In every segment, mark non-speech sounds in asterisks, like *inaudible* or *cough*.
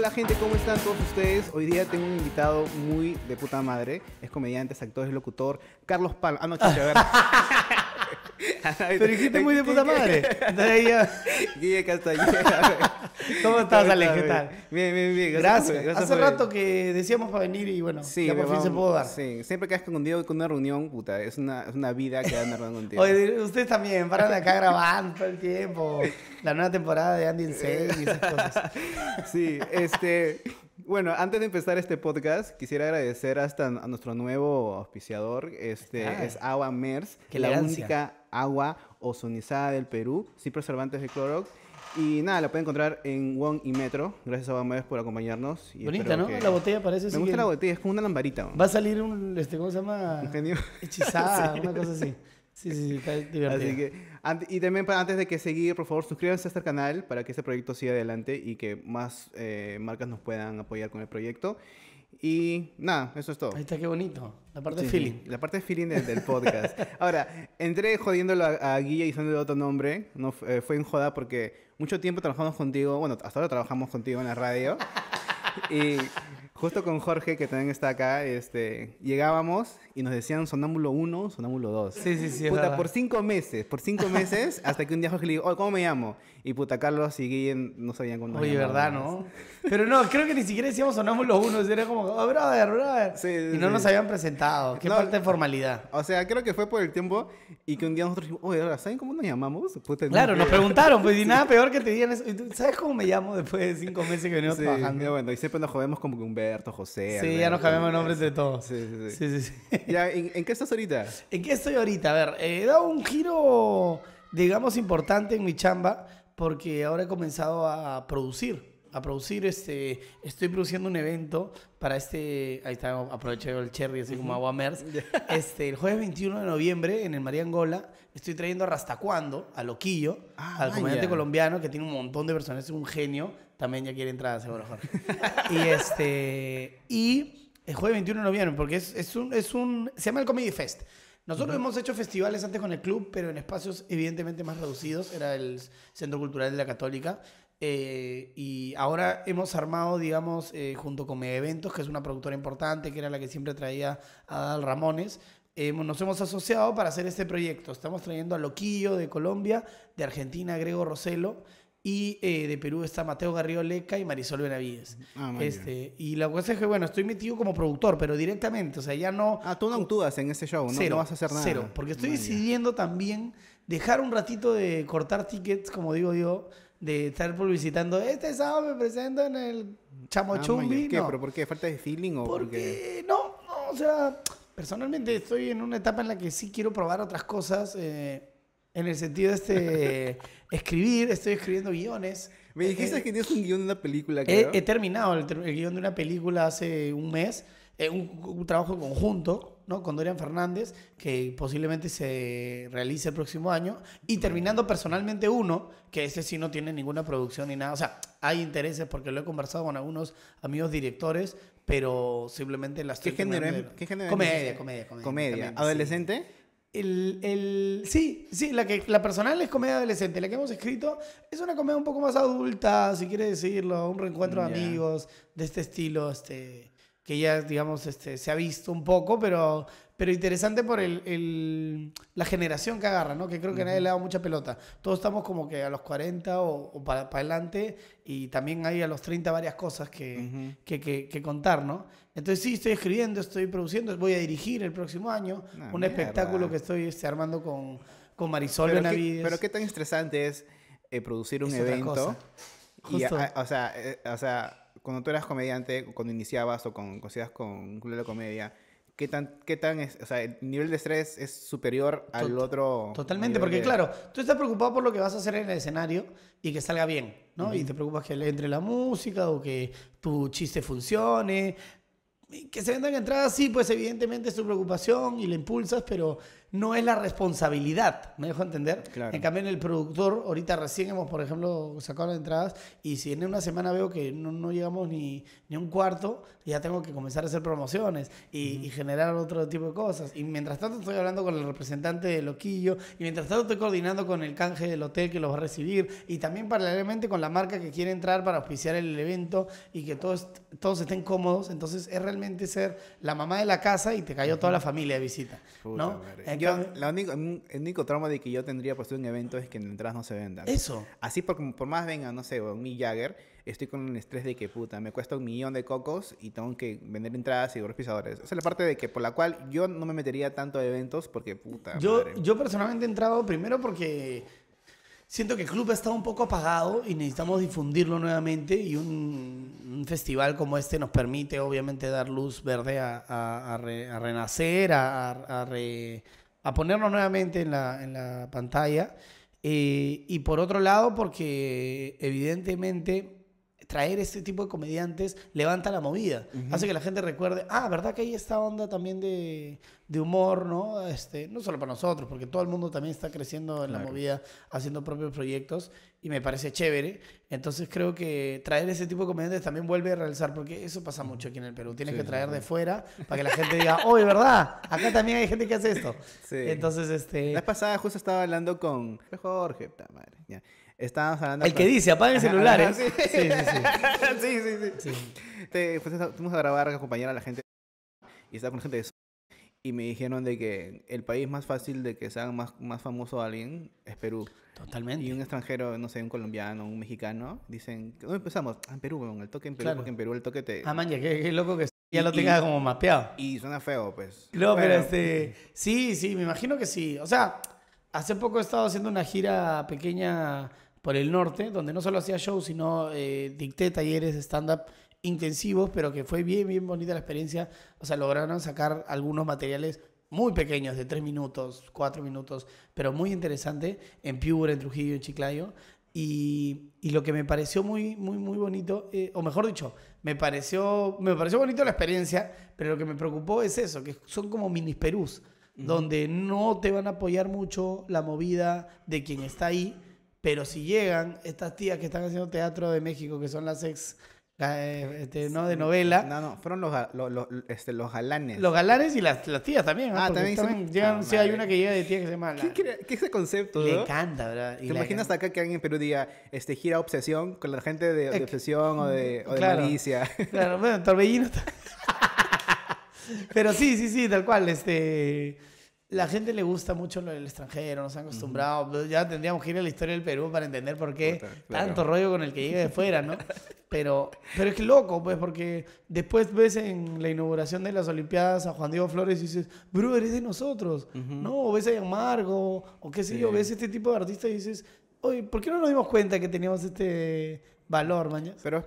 Hola gente, ¿cómo están todos ustedes? Hoy día tengo un invitado muy de puta madre. Es comediante, es actor, es locutor. Carlos Palma. Ah, no, chucha, a ver. *laughs* Pero dijiste muy de puta madre. *laughs* Guille Castañeda. *laughs* ¿Cómo estás, Ale? ¿Qué tal? Bien, bien, bien. Gracias. Hace rato que decíamos para venir y bueno, Sí, ya por fin se pudo dar. Sí, siempre que has contigo con una reunión, puta, es una, es una vida que dan reunión contigo. Oye, ustedes también, paran de acá grabando todo el tiempo. La nueva temporada de Andy Insane y esas cosas. *laughs* Sí, este. Bueno, antes de empezar este podcast, quisiera agradecer hasta a nuestro nuevo auspiciador. Este Ah. es Agua MERS, Qué la única agua ozonizada del Perú, sin preservantes de Clorox. Y nada, la pueden encontrar en Wong y Metro. Gracias a MERS por acompañarnos. y Bonita, ¿no? que- La botella parece Me gusta la botella, es como una lamparita. ¿no? Va a salir un, este, ¿cómo se llama? Un genio. Hechizada, *laughs* una cosa así. Sí, sí, sí, está divertido. Así que, y también para, antes de que seguir, por favor, suscríbanse a este canal para que este proyecto siga adelante y que más eh, marcas nos puedan apoyar con el proyecto. Y nada, eso es todo. Ahí está, qué bonito. La parte Sí, de feeling. La parte de feeling del, del podcast. *laughs* Ahora, entré jodiéndolo a, a Guilla y diciéndole otro nombre. No, eh, fue en joda porque mucho tiempo trabajamos contigo. Bueno, hasta ahora trabajamos contigo en la radio. *laughs* y justo con Jorge, que también está acá, este, llegábamos y nos decían Sonámbulo 1, Sonámbulo 2. Sí, sí, sí, Puta, por cinco meses, por cinco meses, *laughs* hasta que un día Jorge le dijo, oh, ¿cómo me llamo? Y puta, Carlos y Guillen no sabían cómo nos Oye, ¿verdad, no? Pero no, creo que ni siquiera decíamos los unos, era como, oh, brother, brother. Sí, sí, y no sí. nos habían presentado. Qué No. falta de formalidad. O sea, creo que fue por el tiempo y que un día nosotros dijimos, oye, ahora, ¿saben cómo nos llamamos? Puta, Claro, nos preguntaron, pues, y nada peor que te digan eso. ¿Y tú ¿Sabes cómo me llamo después de cinco meses que venimos trabajando? bueno, y siempre nos jodemos como que Humberto, José. Sí, ya nos cambiamos nombres de todos. Sí, sí, sí. Ya, ¿en, en qué estás ahorita? ¿En qué estoy ahorita? A ver, he dado un giro, digamos, importante en mi chamba porque ahora he comenzado a producir. A producir, este, estoy produciendo un evento para este, ahí está, aproveché el cherry, así como agua Mers. *laughs* Este, el jueves 21 de noviembre en el María Angola estoy trayendo a Rastacuando, a Loquillo, Ah, al comediante colombiano que tiene un montón de personajes, es un genio. También ya quiere entrar, seguro, Jorge. *laughs* y este, y el jueves 21 de noviembre, porque es, es un, es un, se llama el Comedy Fest. Nosotros hemos hecho festivales antes con el club, pero en espacios evidentemente más reducidos. Era el Centro Cultural de la Católica. Eh, y ahora hemos armado, digamos, eh, junto con Mega Eventos, que es una productora importante, que era la que siempre traía a Dal Ramones, eh, nos hemos asociado para hacer este proyecto. Estamos trayendo a Loquillo de Colombia, de Argentina, Grego Roselo, y eh, de Perú está Mateo Garrido Leca y Marisol Benavides. Ah, este, y la cosa es que, bueno, estoy metido como productor, pero directamente, o sea, ya no... Ah, tú no actúas en ese show, ¿no? Cero, no vas a hacer nada. Cero, porque estoy decidiendo también dejar un ratito de cortar tickets, como digo yo, de estar publicitando, este sábado me presento en el Ah, Chamochumbi. ya. ¿Qué? no. ¿Pero por qué? ¿Falta de feeling o porque Porque no, no, o sea, personalmente estoy en una etapa en la que sí quiero probar otras cosas, eh, en el sentido de este, escribir, estoy escribiendo guiones. Me dijiste Eh, que tienes un guion de una película, He, he terminado el, el guion de una película hace un mes, eh, un, un trabajo conjunto ¿no? con Dorian Fernández, que posiblemente se realice el próximo año, y terminando personalmente uno, que ese sí no tiene ninguna producción ni nada. O sea, hay intereses porque lo he conversado con algunos amigos directores, pero simplemente las ¿Qué género? ¿Qué género? Comedia, comedia, comedia. Comedia. netamente, sí. El, el- sí, sí, la, que, la personal es comedia adolescente. La que hemos escrito es una comedia un poco más adulta, si quiere decirlo, un reencuentro de amigos de este estilo, este, que ya, digamos, este, se ha visto un poco, pero, pero interesante por el, el- la generación que agarra, ¿no? Que creo que nadie le ha dado mucha pelota. Todos estamos como que a los 40 o, o para, adelante y también hay a los 30 varias cosas que, Ujú. que, que- que contar, ¿no? Entonces sí, estoy escribiendo, estoy produciendo, voy a dirigir el próximo año Ah, un mierda. espectáculo que estoy este, armando con, con Marisol Pero qué, Benavides. pero qué tan estresante es eh, producir un Es evento. Y, Justo. a- o, sea, eh, o sea, cuando tú eras comediante, cuando iniciabas o con, con un club de comedia, ¿qué tan, qué tan es, o sea, el nivel de estrés es superior al otro? Totalmente, porque de- claro, tú estás preocupado por lo que vas a hacer en el escenario y que salga bien, ¿no? Y te preocupas que le entre la música o que tu chiste funcione. Que se vendan entradas, sí, pues evidentemente es tu preocupación y la impulsas, pero, no es la responsabilidad, ¿me dejo entender? Claro. En cambio, en el productor, ahorita recién hemos, por ejemplo, sacado las entradas y si en una semana veo que no, no llegamos ni, ni a un cuarto, ya tengo que comenzar a hacer promociones y, y generar otro tipo de cosas. Y mientras tanto estoy hablando con el representante de Loquillo y mientras tanto estoy coordinando con el canje del hotel que los va a recibir y también paralelamente con la marca que quiere entrar para auspiciar el evento y que todos, todos estén cómodos. Entonces es realmente ser la mamá de la casa y te cayó toda la familia de visita. Puta ¿no? madre. Yo, la único, el único trauma de que yo tendría por ser un evento es que en entradas no se vendan. eso. Así por, por más venga, no sé, un Jagger, estoy con el estrés de que puta, me cuesta un millón de cocos y tengo que vender entradas y pisadores. Esa es la parte de que por la cual yo no me metería tanto a eventos porque puta. Yo, madre. yo personalmente he entrado primero porque siento que el club está un poco apagado y necesitamos difundirlo nuevamente y un, un festival como este nos permite obviamente dar luz verde a, a- a re- a renacer, a re- a ponernos nuevamente en la, en la pantalla. Eh, y por otro lado porque evidentemente traer este tipo de comediantes levanta la movida. Hace que la gente recuerde, ah, ¿verdad que hay esta onda también de, de humor, ¿no? Este, no solo para nosotros, porque todo el mundo también está creciendo en la Claro. movida, haciendo propios proyectos, y me parece chévere. Entonces creo que traer ese tipo de comediantes también vuelve a realzar, porque eso pasa mucho aquí en el Perú. Tienes Sí, que traer sí. de fuera para que la gente diga, oye, ¿verdad? Acá también hay gente que hace esto. *laughs* Sí. Entonces, este... La pasada justo estaba hablando con Jorge, madre. Ya. Estábamos hablando El que con- dice, apaga el celular, ajá, ¿eh? Sí, Sí, sí, sí. *laughs* sí, sí. Te- pues, fuimos a grabar, a acompañar a la gente y estaba con gente de y me dijeron de que el país más fácil de que se haga más, más famoso alguien es Perú. Totalmente. Y un extranjero, no sé, un colombiano, un mexicano, dicen, ¿dónde empezamos? Ah, en Perú, weón, el toque en Perú, Claro. porque en Perú el toque te... Ah, man, ya, qué, qué loco que ya lo y- tenga como mapeado. Y suena feo, pues. No, pero Bueno, este. Sí, sí, me imagino que sí. O sea, hace poco he estado haciendo una gira pequeña por el norte, donde no solo hacía shows, sino eh, dicté talleres de stand-up intensivos, pero que fue bien, bien bonita la experiencia. O sea, lograron sacar algunos materiales muy pequeños, de tres minutos, cuatro minutos, pero muy interesante, en Piura, en Trujillo, en Chiclayo. Y, y lo que me pareció muy, muy, muy bonito, eh, o mejor dicho, me pareció, me pareció bonito la experiencia, pero lo que me preocupó es eso, que son como minis Perús, donde no te van a apoyar mucho la movida de quien está ahí, pero si llegan estas tías que están haciendo teatro de México, que son las ex, eh, este, ¿no? De novela, No, no, fueron los, ga- lo- lo- este, los galanes. los galanes y las, las tías también. Ah, Porque también son- llegan, Ah, sí, hay una que llega de tía que se llama... la- ¿Qué, qué es ese concepto, le no? encanta, ¿verdad? Y ¿Te imaginas acá que alguien en Perú diga, este, gira obsesión con la gente de, de obsesión o de, o de claro. malicia? *laughs* Claro, bueno, Torbellino. está- *laughs* Pero sí, sí, sí, tal cual. Este, la gente le gusta mucho lo del extranjero, nos han acostumbrado. Ya tendríamos que ir a la historia del Perú para entender por qué Puta, claro. tanto rollo con el que llega de fuera, ¿no? *laughs* Pero, pero es que loco, pues, porque después ves en la inauguración de las Olimpiadas a Juan Diego Flores y dices, bro, eres de nosotros, ¿no? O ves a Gianmarco, o qué sé yo, ves este tipo de artistas y dices, oye, ¿por qué no nos dimos cuenta que teníamos este valor, mañana? Pero,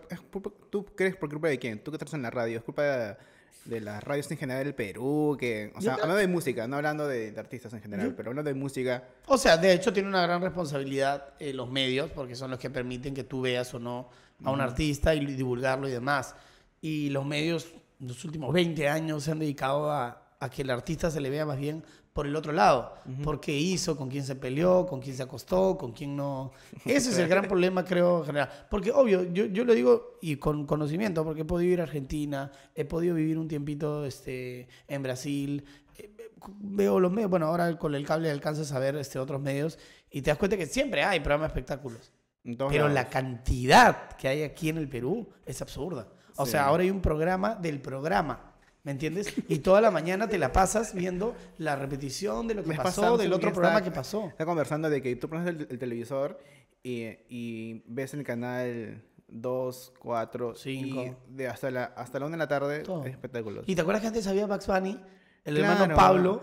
¿tú crees por culpa de quién? ¿Tú que estás en la radio? ¿Es culpa de, de las radios en general del Perú? Que, o sea, hablando de música, no hablando de, de artistas en general, pero hablando de música, O sea, de hecho tiene una gran responsabilidad eh, los medios, porque son los que permiten que tú veas o no a un artista y divulgarlo y demás. Y los medios, en los últimos 20 años, se han dedicado a, a que el artista se le vea más bien por el otro lado. Por qué hizo, con quién se peleó, con quién se acostó, con quién no. Ese es el *laughs* gran problema, creo, en general. Porque, obvio, yo, yo lo digo y con conocimiento, porque he podido ir a Argentina, he podido vivir un tiempito este, en Brasil, eh, veo los medios, bueno, ahora con el cable alcanzas a ver este, otros medios y te das cuenta que siempre hay programas de espectáculos. Pero lados. la cantidad que hay aquí en el Perú es absurda. O Sí. sea, ahora hay un programa del programa. ¿Me entiendes? Y toda la mañana te la pasas viendo la repetición de lo que pasó, del otro está- programa que pasó. Está conversando de que tú pones el, el televisor y, y ves el canal 2, 4, Cinco. 5, de hasta la, hasta la 1 de la tarde, Todo. espectáculos. ¿Y te acuerdas que antes había Bugs Bunny? El Claro, hermano Pablo.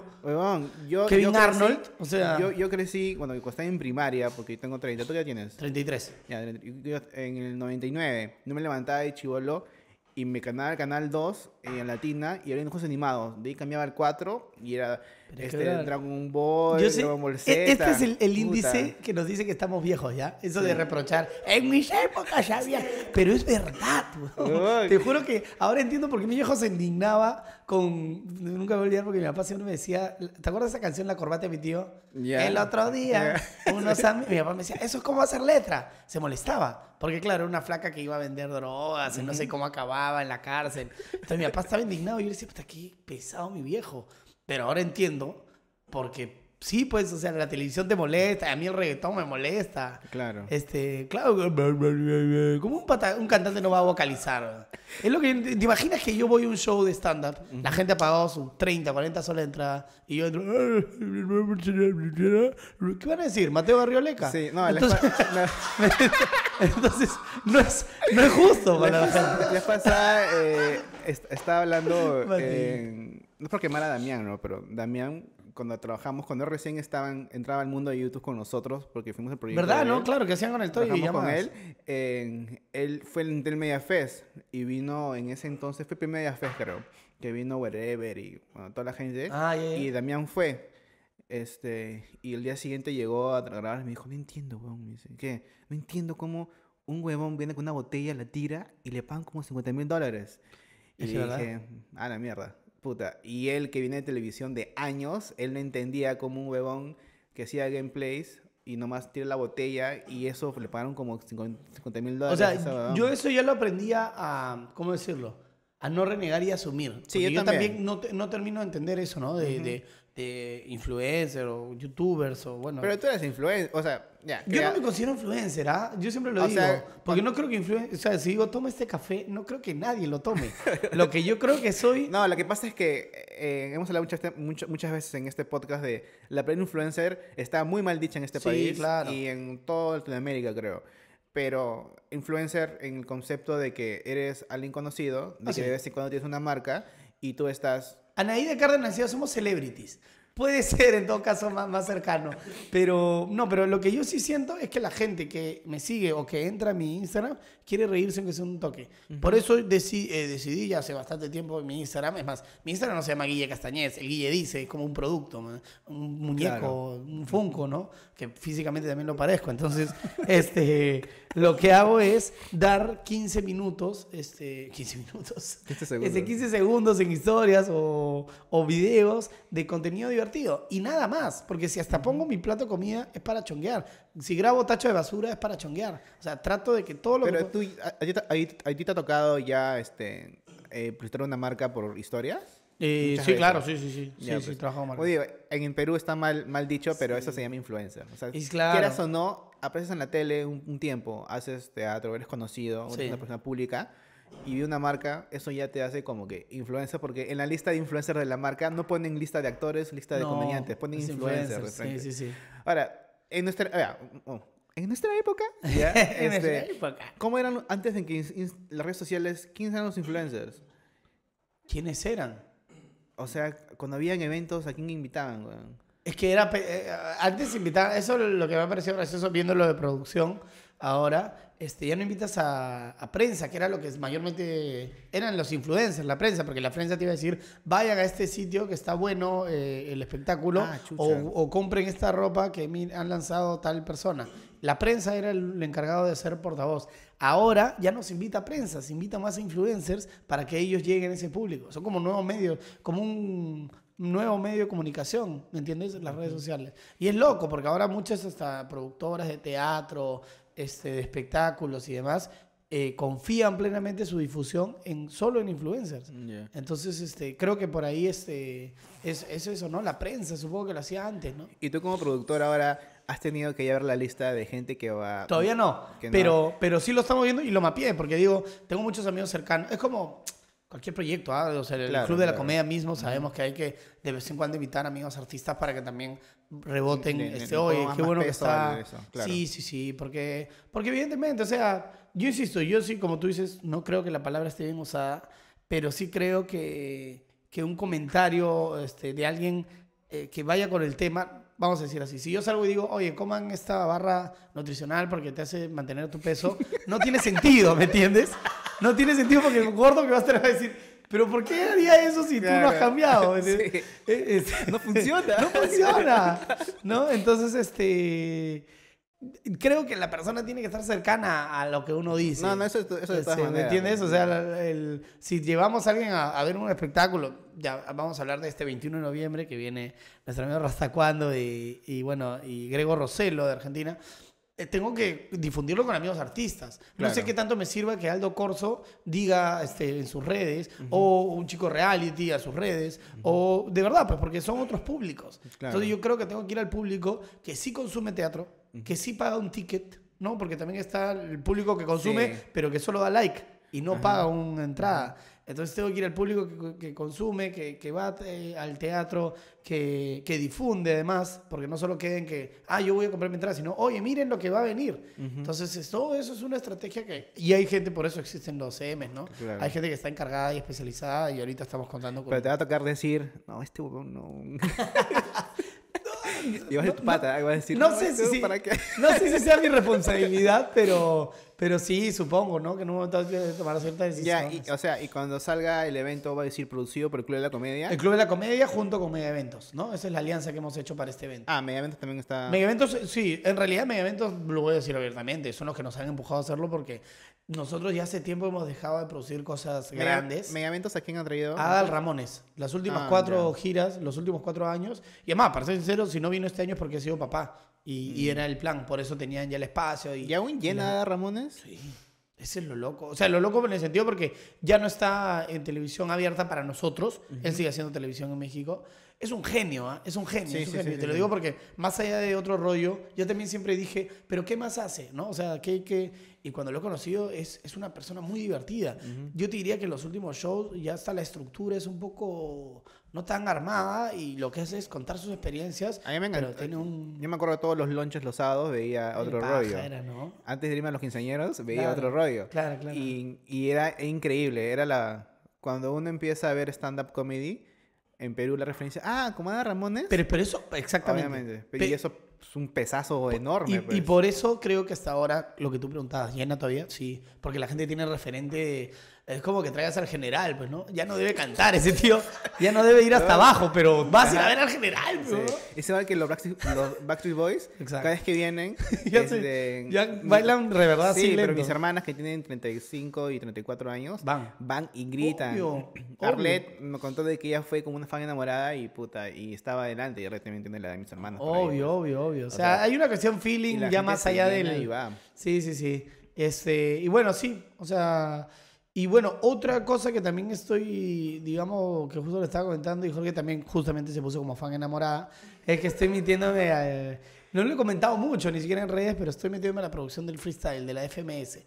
yo, Kevin yo crecí- Arnold, o sea- Yo, yo crecí cuando estaba en primaria, porque tengo 30. ¿Tú qué tienes? 33. Ya, en el 99, no me levantaba de chivolo y me canaba el canal 2 en Latina y había dibujos animados. De ahí cambiaba al 4 y era Pero este, claro, Dragon Ball, Yo sé, Dragon Ball e- Z. este es el, el índice que nos dice que estamos viejos, ¿ya? Eso de reprochar. En mis épocas ya había. Pero es verdad, weón. Te juro que ahora entiendo por qué mi viejo se indignaba con. Nunca me voy a olvidar porque mi papá siempre me decía. ¿Te acuerdas de esa canción, La corbata de mi tío? Ya. El otro día, *laughs* unos am- mi papá me decía, ¿eso es cómo hacer letra? Se molestaba. Porque, claro, era una flaca que iba a vender drogas y no sé cómo acababa en la cárcel. Entonces mi papá estaba indignado y yo le decía, puta, qué pesado mi viejo. Pero ahora entiendo porque sí, pues, o sea, la televisión te molesta, a mí el reggaetón me molesta. Claro. Este, claro, como un, pata- un cantante no va a vocalizar. Es lo que te imaginas que yo voy a un show de stand up, la gente ha pagado sus 30, 40 soles de entrada y yo entro, ¿qué van a decir? Mateo Garrioleca. Sí, no, la entonces, espa- *laughs* entonces, no es no es justo la- para la la- gente. la pasada eh, estaba hablando. *laughs* No es por quemar a Damián, ¿no? Pero Damián, cuando trabajamos, cuando él recién estaban, entraba al mundo de YouTube con nosotros, porque fuimos el proyecto. ¿Verdad? de No, él. claro, que hacían con el Toy y con él. él fue el Intel Media Fest y vino en ese entonces, fue el Media Fest, creo, que vino Wherever y bueno, toda la gente. Ah, ya, ya. Y Damián fue. Este, y el día siguiente llegó a grabar y me dijo, no entiendo, weón. Me dice, ¿qué? No entiendo cómo un huevón viene con una botella, la tira y le pagan como 50 mil dólares. Y le verdad. dije, a la mierda, puta. Y él que viene de televisión de años, él no entendía como un huevón que hacía gameplays y nomás tira la botella y eso le pagaron como 50 mil O dólares. sea, a ese huevón. yo eso ya lo aprendía a, ¿cómo decirlo? A no renegar y asumir. Sí, yo yo también, también. no, no termino de entender eso, ¿no? De, de, de influencer o youtubers o bueno. Pero tú eres influencer, o sea, ya. yo ya- no me considero influencer, ¿ah? Yo siempre lo O digo. sea, porque no creo que influencer, o sea, si digo toma este café, no creo que nadie lo tome. *laughs* lo que yo creo que soy... No, lo que pasa es que eh, hemos hablado muchas, te- mucho- muchas veces en este podcast de la palabra influencer está muy mal dicha en este Sí, país claro. y en toda Latinoamérica, creo. Pero influencer en el concepto de que eres alguien conocido, de Ah, que sí. de vez en cuando tienes una marca y tú estás... Anaí de Cárdenas decía, somos celebrities. Puede ser en todo caso más, más cercano. Pero no, pero lo que yo sí siento es que la gente que me sigue o que entra a mi Instagram quiere reírse aunque sea un toque. Por eso deci- eh, decidí ya hace bastante tiempo en mi Instagram. Es más, mi Instagram no se llama Guille Castañez. El Guille dice, es como un producto, man, un muñeco, Claro. un Funko, ¿no? Que físicamente también lo parezco. Entonces, *laughs* este, lo que hago es dar 15 minutos, este, 15 minutos. 15 segundos. Este, 15 segundos en historias o, o videos de contenido divertido. Y nada más, porque si hasta pongo mi plato de comida es para chonguear. Si grabo tacho de basura es para chonguear. O sea, trato de que todo lo Pero que... tú, ¿a, a ti te- a ti- te ha tocado ya este, eh, publicitar una marca por historias? Eh, sí, veces. claro, sí, sí, sí. Ya, sí, sí, pues. trabajo Como digo, en Perú está mal, mal dicho, pero eso se llama influencer. O sea, claro. quieras o no, apareces en la tele un, un tiempo, haces teatro, eres conocido, Sí. eres una persona pública y vi una marca, eso ya te hace como que influencer, porque en la lista de influencers de la marca no ponen lista de actores, lista de No, comediantes, ponen influencers. de influencer, frente. Sí, sí, sí. Ahora, en nuestra, ah, oh, en nuestra época, *laughs* En este, esa época. ¿cómo eran antes de que las redes sociales, quiénes eran los influencers? ¿Quiénes eran? O sea, cuando habían eventos, ¿a quién invitaban? weón? Es que era. pe- eh, antes invitaban. Eso es lo que me ha parecido gracioso viendo lo de producción. Ahora, este, ya no invitas a, a prensa, que era lo que mayormente. Eran los influencers, la prensa, porque la prensa te iba a decir: vayan a este sitio que está bueno eh, el espectáculo, Ah, o, o compren esta ropa que han lanzado tal persona. La prensa era el, encargado de ser portavoz. Ahora ya no se invita a prensa, se invita más a influencers para que ellos lleguen a ese público. Son como nuevos medios, como un nuevo medio de comunicación, ¿me entiendes? Las redes sociales. Y es loco, porque ahora muchas hasta productoras de teatro, este, de espectáculos y demás, eh, confían plenamente su difusión en solo en influencers. Entonces, este, creo que por ahí este, es, es eso, ¿no? La prensa, supongo que lo hacía antes, ¿no? Y tú como productor ahora has tenido que llevar la lista de gente que va... Todavía no, no. pero, pero sí lo estamos viendo y lo mapeé, porque digo, tengo muchos amigos cercanos. Es como cualquier proyecto, ¿ah? O sea, el Claro, Club de la claro. Comedia mismo sabemos que hay que de vez en cuando invitar amigos artistas para que también reboten, Le- este, le oye, qué bueno que está. eso, claro. Sí, sí, sí, porque, porque evidentemente, o sea, yo insisto, yo sí, como tú dices, no creo que la palabra esté bien usada, pero sí creo que, que un comentario este, de alguien eh, que vaya con el tema, vamos a decir así, si yo salgo y digo, oye, coman esta barra nutricional porque te hace mantener tu peso, no tiene *laughs* sentido, ¿me entiendes? No tiene sentido porque el gordo que va a va a decir, Pero ¿por qué haría eso si tú no has cambiado? *laughs* Sí. Es- es- No funciona. *laughs* no funciona. ¿No? Entonces, este. Creo que la persona tiene que estar cercana a lo que uno dice. No, no, eso, eso de todas ¿Me maneras. entiendes? O sea, el- si llevamos a alguien a, a ver un espectáculo, ya vamos a hablar de este 21 de noviembre que viene nuestro amigo Rastacuando y, y bueno, y Grego Roselo de Argentina. eh, Tengo que difundirlo con amigos artistas. No sé Claro. qué tanto me sirva que Aldo Corso diga este, en sus redes, o un chico reality a sus redes, o de verdad, pues porque son otros públicos. Claro. Entonces yo creo que tengo que ir al público que sí consume teatro, que sí paga un ticket, ¿no? Porque también está el público que consume, Sí. pero que solo da like y no paga una entrada. Entonces tengo que ir al público que, que consume, que, que va eh, al teatro, que, que difunde además, porque no solo queden que, ah, yo voy a comprar mi entrada, sino, oye, miren lo que va a venir. Entonces es- todo eso es una estrategia que... Y hay gente, por eso existen los CMs, ¿no? Claro. Hay gente que está encargada y especializada y ahorita estamos contando con... Pero te va a tocar decir, no, este huevón no. *laughs* y vas a ser tu pata, y vas a decir, no, no, sé si, ¿para qué? no sé si sea mi responsabilidad, pero, pero sí, supongo, ¿no? Que en un momento que tomar ciertas Ya, decisiones. y, o sea, y cuando salga el evento va a decir producido por el Club de la Comedia. El Club de la Comedia junto con Mega Eventos, ¿no? Esa es la alianza que hemos hecho para este evento. Ah, Mega Eventos también está. Mega Eventos, sí, en realidad Mega Eventos, lo voy a decir abiertamente, son los que nos han empujado a hacerlo porque nosotros ya hace tiempo hemos dejado de producir cosas Mega- grandes. Mega Eventos a quién han traído? Adal Ramones, las últimas Ah, cuatro ya. giras, los últimos cuatro años. Y además, para ser sincero, si no vino este año es porque he sido papá. Y, y era el plan, por eso tenían ya el espacio. Y, ¿Y aún llena Ramones? Sí, ese es lo loco. O sea, lo loco en el sentido porque ya no está en televisión abierta para nosotros. Él sigue haciendo televisión en México. Es un genio, ¿ah? Es un genio. Sí, es un sí, genio. sí, Te lo digo porque más allá de otro rollo, yo también siempre dije, pero ¿qué más hace? ¿No? O sea, ¿qué, qué? Y cuando lo he conocido es, es una persona muy divertida. Yo te diría que en los últimos shows ya está la estructura es un poco no tan armada y lo que hace es contar sus experiencias. A mí me encanta. tiene un... Yo me acuerdo de todos los lunches los sábados, veía otro rollo. era, ¿no? Antes de irme a los quinceañeros, veía Claro, otro rollo. claro, claro. Y, y era increíble. Era la. Cuando uno empieza a ver stand-up comedy, en Perú la referencia. Ah, como Adal Ramones. Pero, pero eso, exactamente. Obviamente. Pe- y eso es un pesazo enorme. Y, pues. y por eso creo que hasta ahora, lo que tú preguntabas, ¿llena todavía? Sí, porque la gente tiene referente, de- es como que traigas al general, pues, ¿no? Ya no debe cantar ese tío, ya no debe ir hasta *laughs* abajo, pero vas a ir a ver al general, Sí. ¿no? Es igual que los Backstreet, los Backstreet Boys. Exacto. Cada vez que vienen. *laughs* Ya, este, bailan de verdad Sí, pero mis hermanas que tienen 35 y 34 años Van. van y gritan. Obvio, Arlette me contó de que ella fue como una fan enamorada y puta, y estaba adelante. Y también tiene la de mis ahí, Obvio, obvio, obvio. O sea, sea, hay una cuestión feeling ya más allá del... Sí, sí, sí. Este, y bueno, sí, o sea, y bueno, otra cosa que también estoy, digamos, que justo le estaba comentando y Jorge también justamente se puso como fan enamorada, es que estoy metiéndome a... No lo he comentado mucho, ni siquiera en redes, pero estoy metiéndome a la producción del freestyle, de la FMS.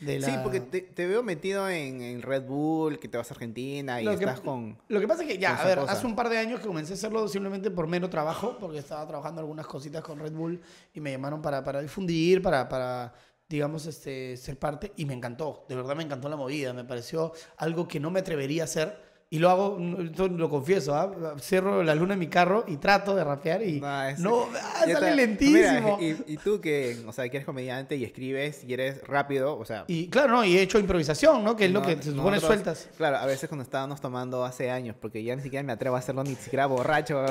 De la... Sí, porque te, te veo metido en, en Red Bull, que te vas a Argentina y Lo que- estás con... Lo que pasa es que ya, a ver, cosa. hace un par de años que comencé a hacerlo simplemente por mero trabajo, porque estaba trabajando algunas cositas con Red Bull y me llamaron para, para difundir, para, para, digamos, este, ser parte y me encantó, de verdad me encantó la movida, me pareció algo que no me atrevería a hacer. Y lo hago, lo confieso, ¿ah? cierro la luna en mi carro y trato de rapear y No, es- no, ah, sale está. lentísimo. Mira, y, y tú que, o sea, que eres comediante y escribes y eres rápido, o sea... Y claro, no, y he hecho improvisación, ¿no? Que es lo no- que se supone nosotros- sueltas. Claro, a veces cuando estábamos tomando hace años, porque ya ni siquiera me atrevo a hacerlo ni siquiera borracho,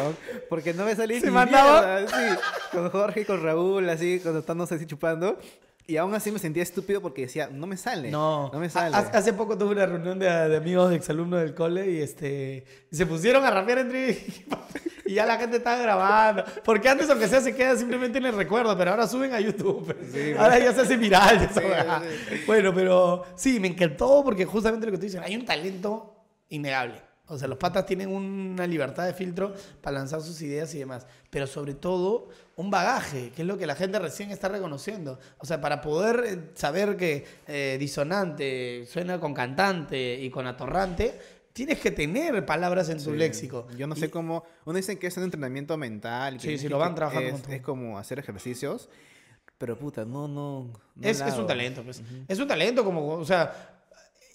porque no me salía Se ni mandaba. mierda, con Jorge y con Raúl, así, cuando estábamos así chupando, y aún así me sentía estúpido porque decía, no me sale, No, no me sale. ha- Hace poco tuve una reunión de, de amigos de exalumnos del cole y este se pusieron a rapear entre *laughs* y ya la gente estaba grabando. Porque antes, aunque sea, se queda simplemente en el recuerdo, pero ahora suben a YouTube. Sí, *laughs* ahora ya se hace viral. Sí, sí. Bueno, pero sí, me encantó porque justamente lo que tú dices, hay un talento innegable. O sea, los patas tienen una libertad de filtro para lanzar sus ideas y demás. Pero sobre todo, un bagaje, que es lo que la gente recién está reconociendo. O sea, para poder eh, saber que eh, disonante suena con cantante y con atorrante, tienes que tener palabras en tu Sí. léxico. Yo no Y- sé cómo. Uno dice que es un entrenamiento mental. que Sí, sí, lo van trabajando Es, es como hacer ejercicios. Pero puta, no, no. no es, es un talento, pues. Es un talento como, o sea,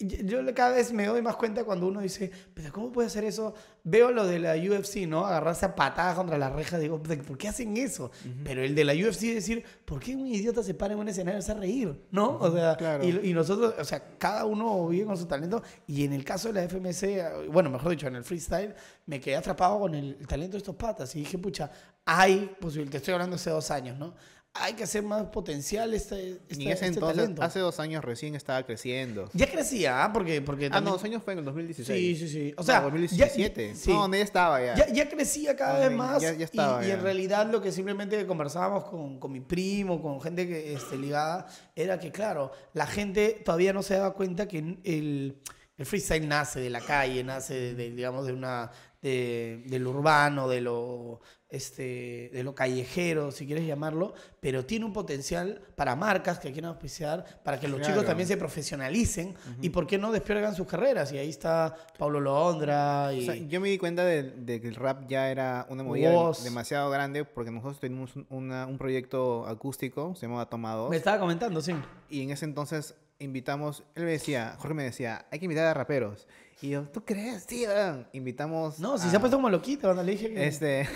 yo cada vez me doy más cuenta cuando uno dice, pero ¿cómo puede hacer eso? Veo lo de la UFC, ¿no? Agarrarse a patadas contra la reja, digo, ¿por qué hacen eso? Pero el de la UFC decir, ¿por qué un idiota se para en un escenario y se hace reír? ¿No? O sea, Claro. y, y nosotros, o sea, cada uno vive con su talento. Y en el caso de la FMC, bueno, mejor dicho, en el freestyle, me quedé atrapado con el, el talento de estos patas. Y dije, pucha, hay posibilidad, te estoy hablando hace dos años, ¿no? Hay que hacer más potencial este, este, Y ese este entonces, talento. hace dos años recién estaba creciendo. Ya crecía, ¿ah? Porque, porque Ah, no, dos años fue en el 2016. Sí, sí, sí. O sea, sea, 2017. ya- sí. No, donde ya estaba ya. Ya, ya crecía cada vez más ya- estaba, y, en realidad lo que simplemente conversábamos con, con mi primo, con gente que este, ligada, era que claro, la gente todavía no se daba cuenta que el, el freestyle nace de la calle, nace de, de, digamos de una de, de lo urbano, de lo este, de lo callejero, si quieres llamarlo, pero tiene un potencial para marcas que quieran auspiciar, para que los chicos también se profesionalicen y por qué no despiergan sus carreras. Y ahí está Pablo Londra y O sea, yo me di cuenta de, de que el rap ya era una movida Voz. demasiado grande porque nosotros teníamos un, una- un proyecto acústico, se llamaba Toma 2, me estaba comentando, sí. y en ese entonces invitamos, él me decía, Jorge me decía, hay que invitar a raperos. Y yo, ¿tú crees, tío? Invitamos No, si a- se ha puesto como loquito cuando le dije que... Este.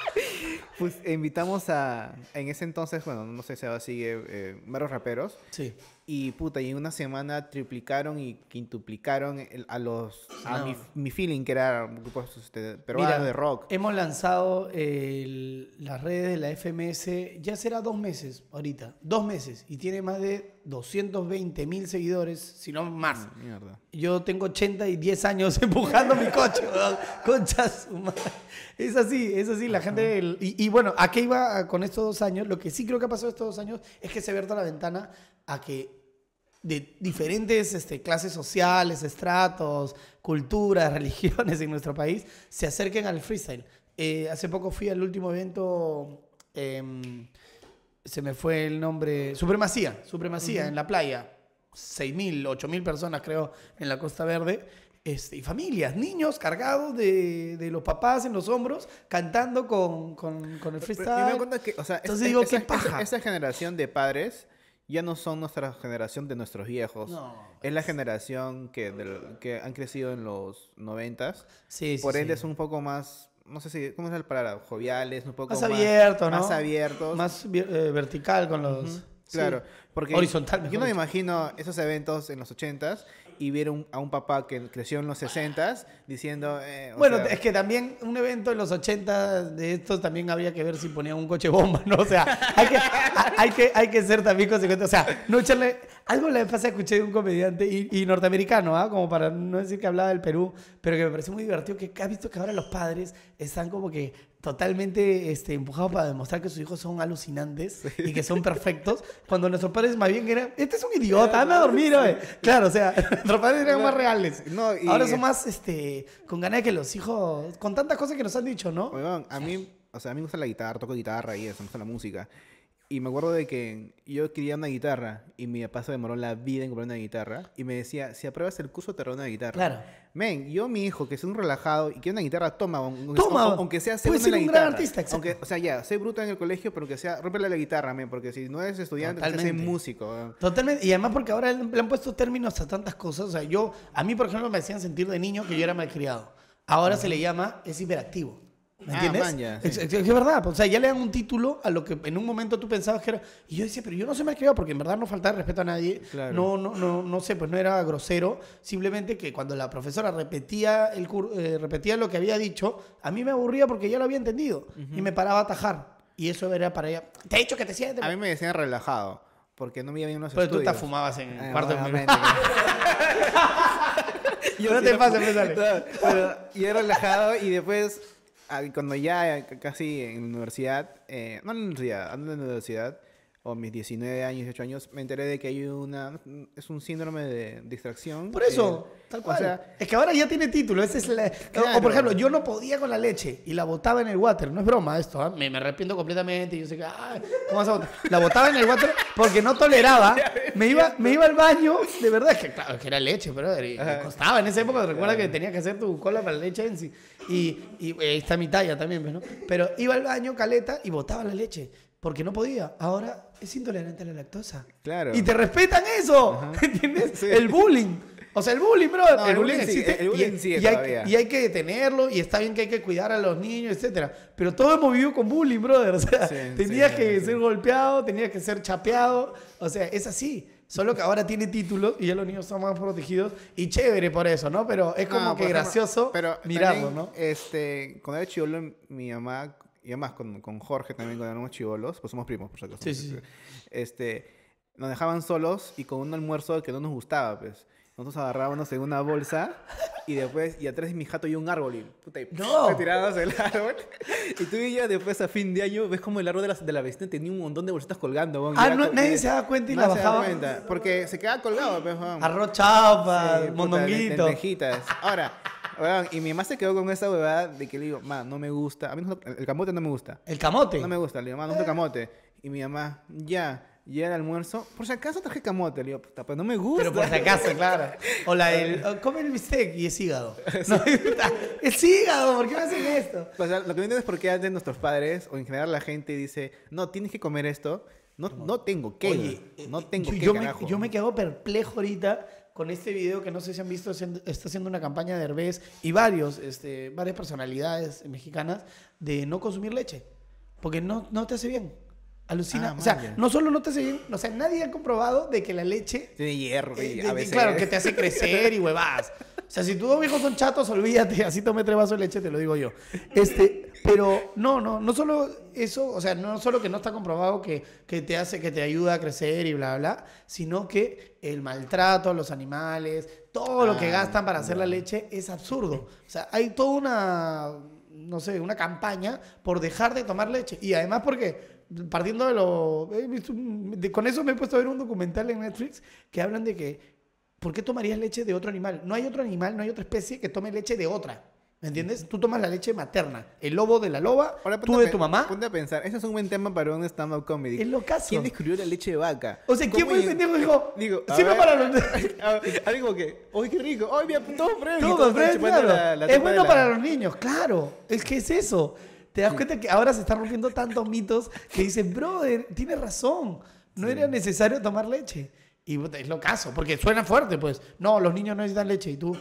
*laughs* pues invitamos a. En ese entonces, bueno, no sé si ahora sigue. Eh, raperos. Sí. Y puta, y en una semana triplicaron y quintuplicaron el- a los. A No. mi, mi feeling, que era grupos este, peruanos Mira, de rock. Hemos lanzado el- las redes de la FMS, ya será dos meses ahorita, dos meses, y tiene más de 220 mil seguidores, si no más. Mierda. Yo tengo 80 y 10 años *laughs* empujando mi coche, weón. concha su madre. Es así, es así, la gente... el- y, y bueno, ¿a qué iba con estos dos años? Lo que sí creo que ha pasado estos dos años es que se ha abierto la ventana a que de diferentes este, clases sociales, estratos, culturas, *laughs* religiones en nuestro país se acerquen al freestyle. Eh, hace poco fui al último evento, em, se me fue el nombre, Supremacía, Supremacía en la playa. 6.000, 8.000 personas creo en la Costa Verde. Este, y familias, niños cargados de, de los papás en los hombros, cantando con, con, con el me freestyle. que, o sea, Entonces es- digo, esa, qué esa- paja. esa generación de padres ya no son nuestra generación de nuestros viejos. No. Es la generación que, del- que han crecido en los noventas. Sí, sí, Por ende sí. son un poco más, no sé si, ¿cómo es la palabra? Joviales, un poco Más más, abierto, ¿no? Más abiertos. Más eh, vertical con los... Claro, Sí. porque Horizontal, yo no me imagino esos eventos en los 80s y ver un- a un papá que creció en los 60s diciendo... eh, Bueno, sea, es que también un evento en los 80 de estos también habría que ver si ponían un coche bomba, ¿no? O sea, hay que, hay que, hay que ser también consecuente. O sea, no echarle... Algo la vez pasada escuché de un comediante y, y norteamericano, ¿ah? Como para no decir que hablaba del Perú, pero que me pareció muy divertido que has visto que ahora los padres están como que totalmente este, empujados para demostrar que sus hijos son alucinantes y que son perfectos, cuando nuestros padres más bien eran, este es un idiota, anda a dormir, oye". Claro, o sea, *laughs* nuestros padres eran más reales. No, y- Ahora son más este, con ganas de que los hijos, con tantas cosas que nos han dicho, ¿no? A mí, o sea, a mí me gusta la guitarra, toco guitarra y eso, me gusta la música. Y me acuerdo de que yo quería una guitarra y mi papá se demoró la vida en comprar una guitarra y me decía, si apruebas el curso te regalo una guitarra. Claro. Men, yo mi hijo que es un relajado y quiere una guitarra, toma, Toma. aun- aunque sea segundo en ser la un gran guitarra. artista, exacto. Aunque, o sea, ya, soy bruto en el colegio, pero que sea, rómpele la guitarra, men, porque si no eres estudiante, seas Totalmente. músico. weón. Totalmente. Y además porque ahora le han puesto términos a tantas cosas. O sea, yo, a mí, por ejemplo, me hacían sentir de niño que yo era malcriado. Ahora se le llama, es hiperactivo. ¿Me Ah, entiendes? man, ya, sí. es, es- es verdad. O sea, ya le dan un título a lo que en un momento tú pensabas que era. Y yo decía, pero yo no soy malcriado porque en verdad no faltaba respeto a nadie. Claro. No, no, no, no sé, pues no era grosero. Simplemente que cuando la profesora repetía, el, cur- eh, repetía lo que había dicho, a mí me aburría porque ya lo había entendido. Y me paraba a atajar. Y eso era para ella. Te he dicho que te sientes. A mí me decían relajado, porque no me iba bien los Pero tú te estudios. fumabas en Eh, cuarto de *laughs* Yo no te pases, pues, dale. No, pero yo era relajado y después, ah, cuando ya c- casi en la universidad, eh, no en la universidad, ando en la universidad, o mis 19 años, 18 años, me enteré de que hay una, es un síndrome de distracción. Por eso, eh, tal o cual. sea, es que ahora ya tiene título. Esa es la- o- por ejemplo, yo no podía con la leche y la botaba en el water. No es broma esto, ¿ah? me, me arrepiento completamente. y Yo sé que, ay, ¿cómo vas a botar? La botaba en el water porque no toleraba. *laughs* Me iba, me iba al baño, de verdad, es que claro, es que era leche, pero Ajá. costaba en esa época. Recuerda que tenía que hacer tu cola para la leche en sí. Y, y eh, ahí está mi talla también, pues, ¿no? Pero iba al baño, caleta, y botaba la leche. Porque no podía. Ahora es intolerante a la lactosa. Claro. Y te respetan eso. ¿Entiendes? Sí. El bullying. O sea, el bullying, bro, No, el, el bullying bullying sí, existe el bullying y, sigue y hay, y hay que detenerlo y está bien que hay que cuidar a los niños, etcétera. Pero todos hemos vivido con bullying, brother. *laughs* O sea, Sí, tenías sí, que ser golpeado, tenías que ser chapeado. O sea, es así. Solo que ahora tiene títulos y ya los niños son más protegidos y chévere por eso, ¿no? Pero es como No, que ejemplo, gracioso pero mirarlo, también, ¿no? Este, cuando era chivolo, mi mamá, y además con, con Jorge también, cuando éramos chivolos, pues somos primos, por si acaso. Sí, sí, sí. Este, nos dejaban solos y con un almuerzo que no nos gustaba, pues. Nosotros agarrábamos en una bolsa y después, y atrás de mi jato hay un árbol y, puta, y No. retirábamos el árbol. Y tú y ya después a fin de año ves como el árbol de la, de la vecina tenía un montón de bolsitas colgando. weón, Ah, no- nadie se daba cuenta y la se bajaba. cuenta, porque se quedaba colgado, pues, weón. Arroz chapa, Sí, mondonguito. Ahora, weón, y mi mamá se quedó con esa huevada de que le digo, ma, no me gusta. A mí no- el camote no me gusta. El camote. No me gusta. Le digo, ma, no gusta el camote. Y mi mamá, ya, ya el almuerzo. Por si acaso traje camote. Le digo, puta, pues no me gusta. Pero por si acaso, claro. O la del, o come el bistec y es hígado. *laughs* No, *laughs* es hígado, ¿por qué me hacen esto? O sea, lo que no entiendo es por qué antes nuestros padres, o en general la gente dice, no, tienes que comer esto. No, no tengo que. Oye, no eh, tengo yo, que, yo me, yo me quedo perplejo ahorita con este video que no sé si han visto, está haciendo una campaña de Herbés y varios, este, varias personalidades mexicanas de no consumir leche. Porque no, no te hace bien. Alucina. Ah, o sea, ya. no solo no te hace bien, o sea, nadie ha comprobado de que la leche Tiene hierro Eh, a veces. claro, que te hace crecer y huevas. O sea, si tus dos hijos son chatos, olvídate, así tome tres vasos de leche, te lo digo yo. Este, pero no, no, no solo eso, o sea, no solo que no está comprobado que, que te hace, que te ayuda a crecer y bla, bla, sino que el maltrato a los animales, todo lo que Ah, gastan para hacer la leche es absurdo. O sea, hay toda una, no sé, una campaña por dejar de tomar leche. Y además porque partiendo de lo... de- con eso me he puesto a ver un documental en Netflix que hablan de que ¿por qué tomarías leche de otro animal? No hay otro animal, no hay otra especie que tome leche de otra. ¿Me entiendes? Tú tomas la leche materna. El lobo de la loba, Ahora, tú de tu mamá. Ponte a pensar, ese es un buen tema para un stand-up comedy. Es lo caso. ¿Quién descubrió la leche de vaca? O sea, ¿quién ¿Cómo fue el pendejo dijo? Digo, a ver, para los... *laughs* Algo que, ¡ay, qué rico! ¡Ay, mira, todo fresco! y Todo, todos chupando claro. la- la es bueno la- para los niños, claro. Es que es eso. Te das cuenta que ahora se están rompiendo tantos mitos que dicen, brother, tienes razón. No era necesario tomar leche. Y es lo caso, porque suena fuerte, pues. No, los niños no necesitan leche. Y tú,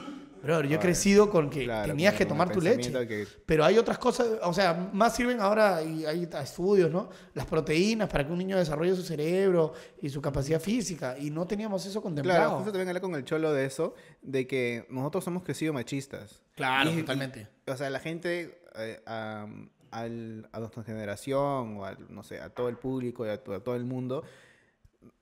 brother, yo he Ay, crecido con que claro, tenías que tomar tu leche. que- Pero hay otras cosas, o sea, más sirven ahora, y hay estudios, ¿no? Las proteínas para que un niño desarrolle su cerebro y su capacidad física. Y no teníamos eso contemplado. Claro, justo también hablé con el cholo de eso, de que nosotros hemos crecido machistas. Claro, Y- totalmente. y, o sea, la gente, eh, a, al- a nuestra generación, o al, no sé, a todo el público y a, a todo el mundo,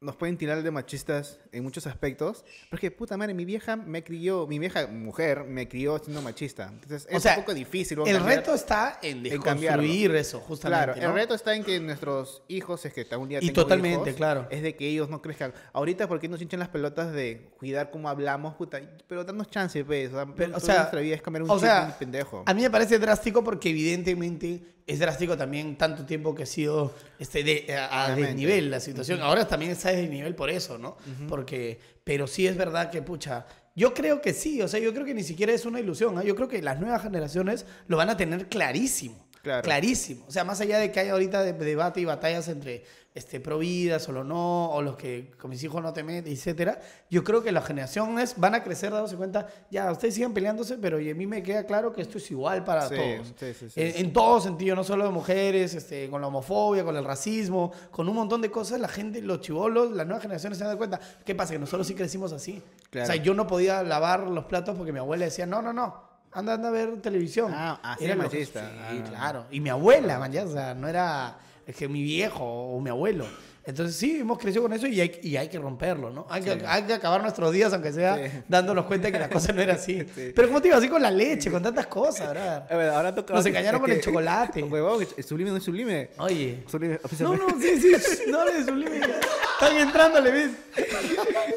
nos pueden tirar de machistas en muchos aspectos, pero es que, puta madre, mi vieja me crió, mi vieja mujer me crió siendo machista. Entonces, O es sea, un poco difícil. El cambiar- reto está en en desconstruir eso, justamente. Claro, ¿no? el reto está en que nuestros hijos, es que algún día Y tengo totalmente, hijos, claro. es de que ellos no crezcan. Ahorita, ¿por qué nos hinchan las pelotas de cuidar cómo hablamos? Puta, pero darnos chance, pues. O sea, Pero, o sea, nuestra vida es comer un o sea, pendejo. A mí me parece drástico porque evidentemente es drástico también tanto tiempo que ha sido este de, a, desnivel la situación. Ahora también está a desnivel por eso, ¿no? Porque, pero sí es verdad que, pucha, yo creo que sí, o sea, yo creo que ni siquiera es una ilusión, ¿ah? yo creo que las nuevas generaciones lo van a tener clarísimo. Claro. Clarísimo. O sea, más allá de que hay ahorita de- debate y batallas entre este, pro vida, solo no, o los que con mis hijos no te meten, etcétera, yo creo que las generaciones van a crecer dándose cuenta, ya, ustedes sigan peleándose, pero a mí me queda claro que esto es igual para Sí, todos. sí, sí, sí. En, en todo sentido, no solo de mujeres, este, con la homofobia, con el racismo, con un montón de cosas, la gente, los chivolos, las nuevas generaciones se dan cuenta. ¿Qué pasa? Que nosotros sí crecimos así. Claro. O sea, yo no podía lavar los platos porque mi abuela decía, no, no, no, anda, anda a ver televisión. Ah, así Era lo que- machista. Sí, Ah. claro. Y mi abuela, man, ya, o sea, no era es que mi viejo o mi abuelo. Entonces sí, hemos crecido con eso y hay, y hay que romperlo, ¿no? Hay, que, hay que acabar nuestros días, aunque sea Sí. dándonos cuenta de que la cosa no era así. *laughs* Sí. Pero como te digo, así con la leche, con tantas cosas, ¿verdad? *laughs* Ver, ahora toca... Nos engañaron con el chocolate. *laughs* Huevón, es sublime no es sublime. Oye. Sublime, No, no, sí, sí, no hables de sublime. Están entrándole, ¿ves?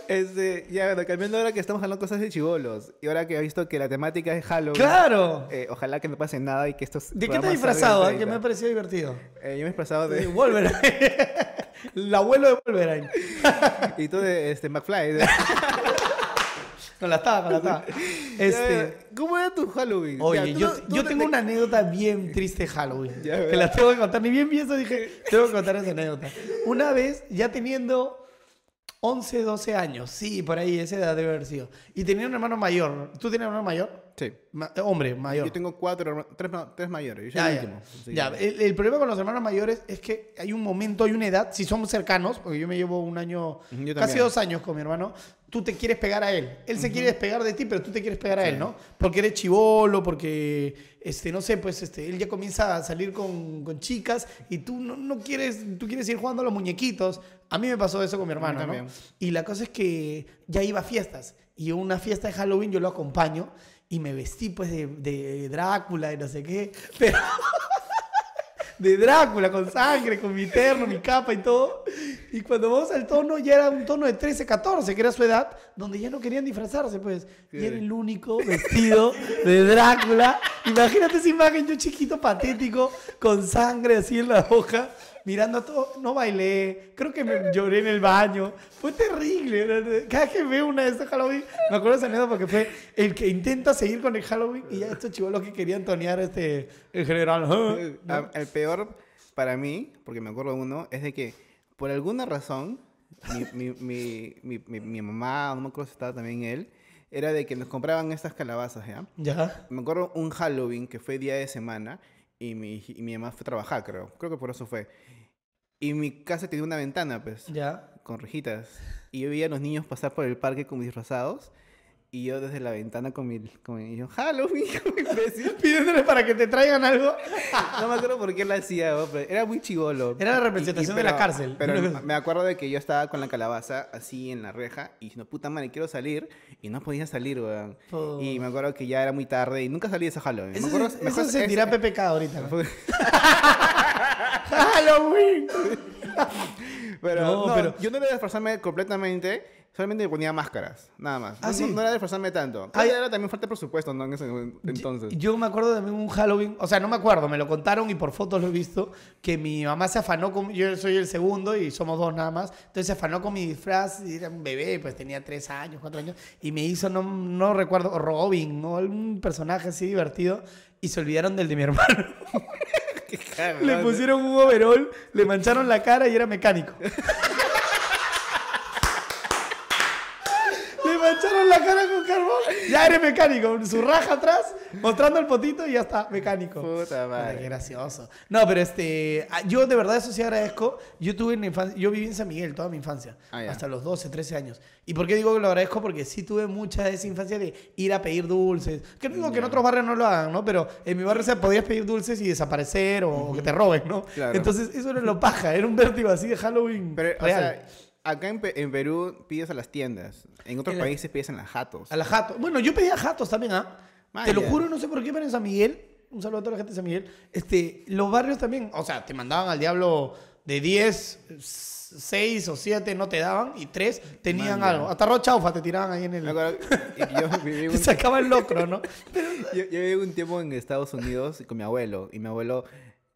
Este, ya, bueno, cambiando ahora que estamos hablando cosas de chivolos. Y ahora que he visto que la temática es Halloween. ¡Claro! eh, ojalá que no pase nada y que estos. ¿De qué te has disfrazado? eh? Que me ha 30. parecido divertido. Eh, yo me he disfrazado De de. Wolverine. El abuelo de Wolverine. *laughs* y tú de este, McFly. *laughs* de- Con la taba, con la taba. *laughs* Este. Ya, ¿Cómo era tu Halloween? Oye, Ya, yo, no- yo no tengo te- una anécdota bien triste de Halloween. Ya, que la tengo que contar. Ni bien pienso, dije, tengo que contar esa anécdota. Una vez, ya teniendo 11, 12 años. Sí, por ahí, esa edad debe haber sido. Y tenía un hermano mayor. ¿Tú tienes un hermano mayor? Sí. Ma- eh, hombre, mayor. Yo tengo cuatro, tres, tres mayores. Yo soy Ya, el ya. Ya, el, el problema con los hermanos mayores es que hay un momento, hay una edad, si somos cercanos, porque yo me llevo un año, casi dos años con mi hermano, tú te quieres pegar a él. Él se quiere despegar de ti, pero tú te quieres pegar a él, ¿no? Porque eres chivolo, porque, este, no sé, pues este, él ya comienza a salir con, con chicas y tú no, no quieres, tú quieres ir jugando a los muñequitos. A mí me pasó eso con mi hermano, ¿no? Y la cosa es que ya iba a fiestas. Y una fiesta de Halloween yo lo acompaño y me vestí pues de, de Drácula y no sé qué. *laughs* Pero de Drácula con sangre, con mi terno, mi capa y todo. Y cuando vamos al tono ya era un tono de 13, 14, que era su edad, donde ya no querían disfrazarse pues. Y era el único vestido de Drácula. Imagínate esa imagen, yo chiquito, patético, con sangre así en la boca mirando a todo, no bailé, creo que me lloré en el baño, fue terrible. Cada que veo una de estas Halloween, me acuerdo esa anécdota porque fue el que intenta seguir con el Halloween y ya estos chivolos que querían tonear este, el general. Eh, a- El peor para mí, porque me acuerdo uno, es de que por alguna razón, mi, mi, mi, mi, mi- mi mamá, no me acuerdo si estaba también él, era de que nos compraban estas calabazas, ¿ya? Ya. Me acuerdo un Halloween que fue día de semana y mi, y mi mamá fue a trabajar, creo. Creo que por eso fue. Y mi casa tenía una ventana, pues, Ya. con rejitas. Y yo veía a los niños pasar por el parque como disfrazados. Y yo desde la ventana con mi... Con mi y yo, como *laughs* imbécil. Pidiéndole para que te traigan algo. No me acuerdo por qué lo hacía, pero era muy chivolo. Era la representación de la cárcel. Pero *laughs* me acuerdo de que yo estaba con la calabaza así en la reja y diciendo, puta madre, quiero salir. Y no podía salir, weón. Oh. Y me acuerdo que ya era muy tarde y nunca salí de ese Halloween. Me Eso, acuerdo- se, me eso se dirá PPK ahorita. ¿no? *laughs* *laughs* ¡Halloween! Pero, No, no, pero- yo no era disfrazarme completamente, solamente me ponía máscaras, nada más. Ah, no, ¿sí? no, no era disfrazarme tanto. Ah, era también falta de presupuesto, ¿no? En ese entonces. Yo me acuerdo de un Halloween, o sea, no me acuerdo, me lo contaron y por fotos lo he visto, que mi mamá se afanó con, yo soy el segundo y somos dos nada más, entonces se afanó con mi disfraz, y era un bebé, pues tenía tres años, cuatro años, y me hizo, no, no recuerdo, Robin, o algún personaje así divertido, y se olvidaron del de mi hermano. *laughs* *laughs* Qué le pusieron un overall, le mancharon la cara y era mecánico. *laughs* Le mancharon la cara con carbón. *laughs* Ya eres mecánico. Su raja atrás, mostrando el potito y ya está, mecánico. Puta Puta, madre. qué gracioso. No, pero este, ah, yo de verdad eso sí agradezco. Yo tuve una infancia, yo viví en San Miguel toda mi infancia, Ah, hasta los 12, 13 años. ¿Y por qué digo que lo agradezco? Porque sí tuve mucha de esa infancia de ir a pedir dulces. Que no digo que en otros barrios no lo hagan, ¿no? Pero en mi barrio se podías pedir dulces y desaparecer o que te roben, ¿no? Claro. Entonces eso era lo paja, era un vértigo así de Halloween Pero, o real. sea, acá en, Pe- en Perú pides a las tiendas. En otros En la- países pides en las jatos. A la jato. Bueno, yo pedía jatos también, ¿ah? Ah, Te lo juro, no sé por qué, pero en San Miguel, un saludo a toda la gente de San Miguel, este, los barrios también, o sea, te mandaban al diablo de 10, 6 o 7 no te daban y 3 tenían algo. Hasta arroz chaufa te tiraban ahí en el... yo *laughs* viví un, sacaba el locro, ¿no? yo, yo viví un tiempo en Estados Unidos con mi abuelo. Y mi abuelo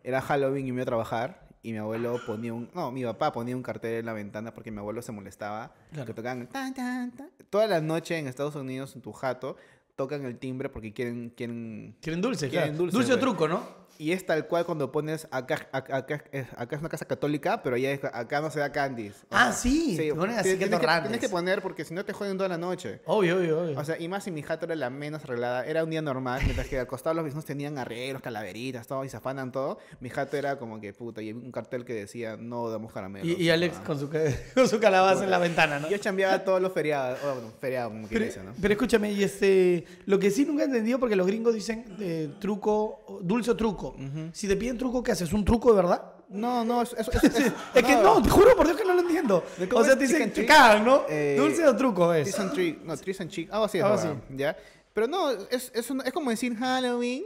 era Halloween y me iba a trabajar. Y mi abuelo ponía un... No, mi papá ponía un cartel en la ventana porque mi abuelo se molestaba. Claro. Que tocaban... tan, tan, tan. Toda la noche en Estados Unidos, en tu jato, tocan el timbre porque quieren... quieren Quieren dulce, Quieren claro. dulce, Dulce o truco, ¿no? Y es tal cual cuando pones acá, acá, acá, es- acá es una casa católica, pero ya es- acá no se da candies. O Ah, sea, sí, te ponen así tienes, que, torrantes. tienes que poner porque si no te joden toda la noche. Obvio, obvio, obvio. O sea, y más si mi jato era la menos arreglada, era un día normal, mientras que al costado los vecinos tenían arreglos, calaveritas, todo, y se afanan todo. Mi jato era como que puta, y un cartel que decía no damos caramelos. y, y Alex con su, *laughs* con su calabaza en la ventana, ¿no? Yo chambeaba todos los feriados, o bueno, feriados, como Pero, dice, ¿no? pero escúchame, y este, lo que sí nunca he entendido, porque los gringos dicen eh, truco, dulce o truco. Si te piden truco, ¿qué haces? ¿Un truco de verdad? No, no, eso es... es, *laughs* que no, te juro por Dios que no lo entiendo. ¿De cómo O sea, te dicen cagan, ¿no? Eh, dulce o truco es. Trees and Trick, no, Trees and Chick, algo así es, Algo la así. ¿ya? Pero no, es, es, un- es como decir Halloween.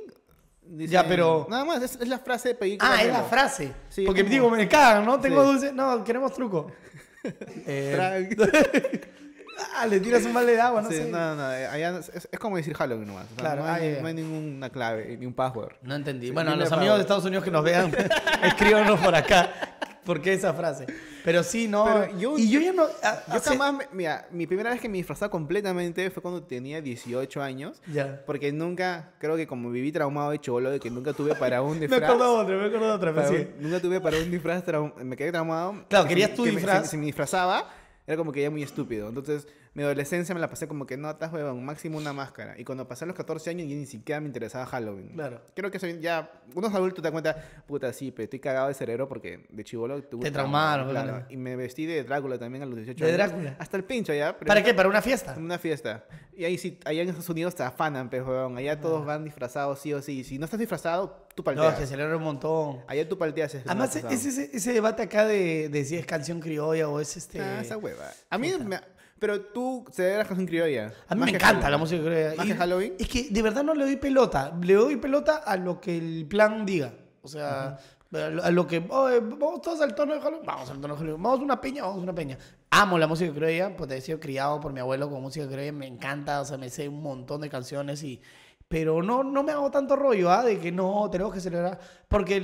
dicen- Ya, pero- Nada más, es, es la frase de película. Ah, es la frase. Sí, porque como- digo, me cagan, ¿no? Tengo Sí. dulce. No, queremos truco. *laughs* Eh, *laughs* ah, le tiras un balde de agua, no Sí, sé. no, no, eh, allá es, es como decir Halloween nomás. o sea, Claro, no, hay, ah, ya, no hay ninguna clave, ni un password. No entendí. Sí, bueno, a dime los para- amigos de Estados Unidos que nos vean, *laughs* escríbanos por acá. ¿Por qué esa frase? Pero sí, no. Pero yo- y yo ya no. ah, Yo hace- jamás, me- mira, mi primera vez que me disfrazaba completamente fue cuando tenía 18 años. Ya. Porque nunca, creo que como viví traumado de cholo, de que nunca tuve para un *laughs* Me disfraz. acuerdo de otra, me acuerdo de otra. pero para sí. un- nunca tuve para un disfraz, me quedé traumado. Claro, Que querías tu que me- disfraz. Si, si me disfrazaba, era como que ya muy estúpido. Entonces, mi adolescencia me la pasé como que no, estás huevón, máximo una máscara. Y cuando pasé los 14 años, ya ni siquiera me interesaba Halloween. Claro. Creo que soy ya, unos adultos te dan cuenta, puta, sí, pero estoy cagado de cerebro porque de chivolo Te traumaron, claro. Y me vestí de Drácula también a los 18 ¿De años. Drácula? Hasta el pincho ya. pero ¿Para qué? ¿Para una fiesta? una fiesta. Y ahí sí, allá en Estados Unidos te afanan, pues, huevón. Allá todos van disfrazados sí o sí. Si no estás disfrazado, tú No, palteas. es que celebra un montón. Allá tú palteas. es Además, más es ese, ese debate acá de, de si es canción criolla o es este... Ah, esa hueva. A mí me... Pero tú celebras canción criolla. A mí me encanta la música criolla. ¿Más Y que Halloween? Es que de verdad no le doy pelota. Le doy pelota a lo que el plan diga. O sea, a lo- a lo que... "Oye, vamos todos al tono de Halloween. Vamos al tono de Halloween. Vamos a una peña, vamos a una peña. Amo la música criolla. Pues he sido criado por mi abuelo con música criolla. Me encanta. O sea, me sé un montón de canciones y... Pero no, no me hago tanto rollo, ¿ah? De que no, tenemos que celebrar. Porque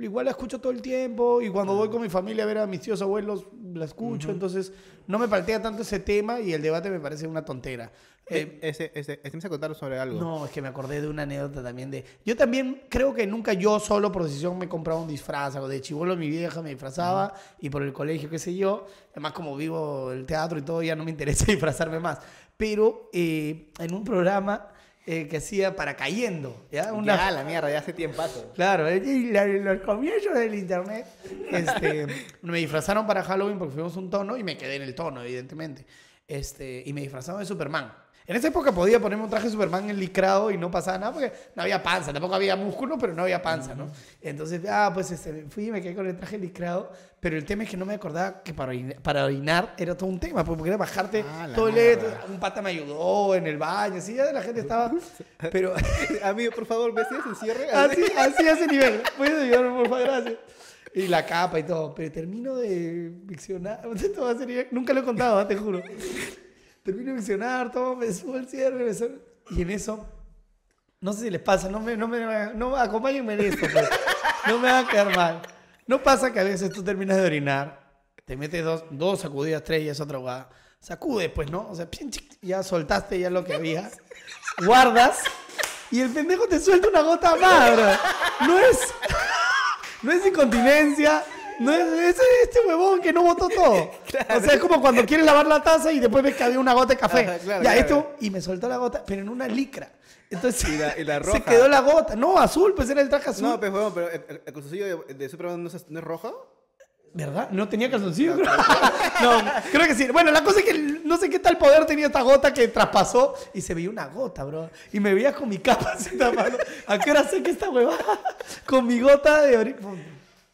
igual la escucho todo el tiempo y cuando voy con mi familia a ver a mis tíos abuelos, la escucho. Entonces, no me paltea tanto ese tema y el debate me parece una tontera. Eh, Eh, ese, ese, este me hace contar sobre algo. no, es que me acordé de una anécdota también de... Yo también creo que nunca yo solo por decisión me he comprado un disfraz. algo De chivolo mi vieja me disfrazaba y por el colegio, qué sé yo. Además, como vivo el teatro y todo, ya no me *laughs* interesa disfrazarme más. Pero eh, en un programa eh, que hacía para cayendo, ¿ya? Una, Ya, la mierda, ya hace tiempazo. Claro, eh, y la- los comienzos del internet, este, *laughs* me disfrazaron para Halloween porque fuimos un tono y me quedé en el tono, evidentemente. Este, y me disfrazaron de Superman. En esa época podía ponerme un traje de Superman enlicrado y no pasaba nada porque no había panza, tampoco había músculo, pero no había panza, ¿no? Entonces, ah, pues este, fui y me quedé con el traje enlicrado, pero el tema es que no me acordaba que para orinar, para orinar era todo un tema, pues, porque era bajarte Ah, todo el un pata me ayudó en el baño, así ya la gente estaba, *laughs* pero... *laughs* Amigo, por favor, ¿ves ese cierre? *laughs* Así, así a ese nivel. Puedes ayudarme, por favor, gracias. Y la capa y todo. Pero termino de diccionar. Esto va a ser- Nunca lo he contado, ¿ah? te juro. Termino de diccionar, todo, me subo el cierre. me subo- Y en eso, no sé si les pasa, no me, no me, no, acompáñenme en esto, pues. no me va a quedar mal. No pasa que a veces tú terminas de orinar, te metes dos, dos sacudidas, tres y es otra jugada. Sacudes, pues, ¿no? O sea, ya soltaste ya lo que había. Guardas y el pendejo te suelta una gota bro. No es, *laughs* no es incontinencia. No es, es este huevón que no botó todo. *laughs* O sea, es como cuando quieres lavar la taza y después ves que había una gota de café. Ajá, claro, ya, claro. esto, y me soltó la gota, pero en una licra. Entonces, Y la- y la *laughs* se quedó la gota. No, azul, pues era el traje azul. No, pues, huevón, pero el, el, el calzoncillo de, de Superman no es, no es rojo. ¿Verdad? ¿No tenía calzoncillo? creo? *laughs* no, creo que sí. Bueno, la cosa es que no sé qué tal poder tenía esta gota que traspasó y se veía una gota, bro. Y me veía con mi capa así. ¿A qué hora sé que esta huevada? Con mi gota de ori-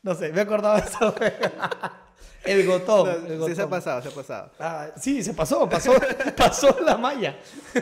No sé, me acordaba de eso. *laughs* El gotón. No, el sí, se ha gotón. pasado, se ha pasado. Ah, sí, se pasó, pasó, *laughs* pasó la malla. *laughs*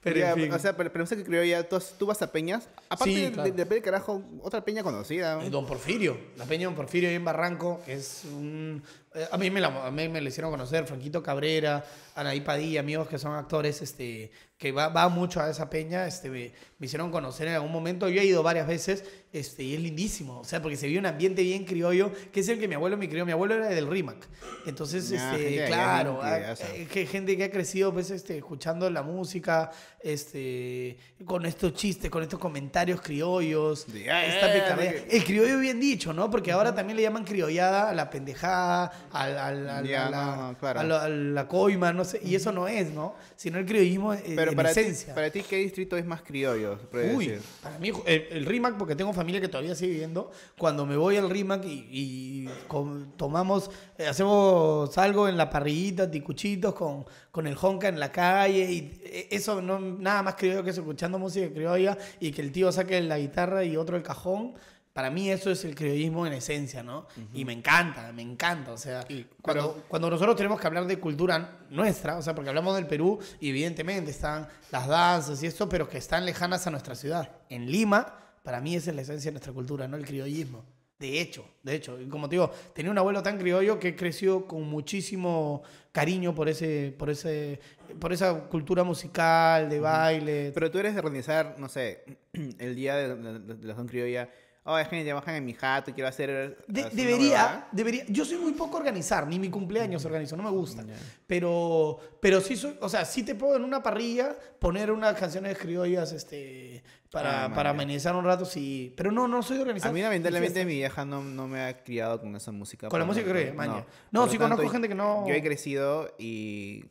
Pero Ya, en fin. O sea, pero pensé que creo ya, tú, tú vas a peñas. Aparte Sí, de, claro. de, de carajo, otra peña conocida. Eh, Don Porfirio, la peña Don Porfirio ahí en Barranco, es un... eh, A mí, me la, a mí me la hicieron conocer, Franquito Cabrera, Anaí Padilla, amigos que son actores, este, que va, va mucho a esa peña, este, me, me hicieron conocer en algún momento, yo he ido varias veces, este, y es lindísimo, o sea, porque se vio un ambiente bien criollo, que es el que mi abuelo me crió, mi abuelo era del RIMAC, entonces, este, gente claro, bien ah, eh, que gente que ha crecido, pues, este, escuchando la música, este, con estos chistes, con estos comentarios criollos, De, "Ah, esta porque- El criollo bien dicho, ¿no? Porque ahora también le llaman criollada a la pendejada, al, al- al- Ya, a, la, no, no, claro. a la- a la coima, no sé. Y eso no es, ¿no? Sino el criollismo eh, Pero en para ti, esencia. para ti, ¿qué distrito es más criollo? Uy, decir? para mí el, el RIMAC, porque tengo familia que todavía sigue viviendo, cuando me voy al RIMAC y, y com- tomamos, eh, hacemos algo en la parrillita, ticuchitos, con, con el honka en la calle, y eh, eso no nada más criollo que eso, escuchando música criolla y que el tío saque la guitarra y otro el cajón. Para mí eso es el criollismo en esencia, ¿no? Y me encanta, me encanta. O sea, cuando, cuando nosotros tenemos que hablar de cultura nuestra, o sea, porque hablamos del Perú y evidentemente están las danzas y esto, pero que están lejanas a nuestra ciudad. En Lima, para mí esa es la esencia de nuestra cultura, ¿no? El criollismo. De hecho, de hecho, como te digo, tenía un abuelo tan criollo que creció con muchísimo cariño por ese, por ese, por esa cultura musical, de baile. Pero tú eres de organizar, no sé, *clears throat* el día de, de- de la zona criolla oh, es que trabajan en mi jato y quiero hacer... De- debería, huevada". debería. Yo soy muy poco organizar, ni mi cumpleaños organizo, no me gusta. Pero, pero sí soy, o sea, sí te puedo en una parrilla poner unas canciones criollas, este, para, Ah, para amenizar un rato, sí. Pero no, no soy de organizar. A mí lamentablemente mi vieja no, no me ha criado con esa música. Con la música ya. Por No, lo sí tanto, conozco gente que no- Yo he crecido y...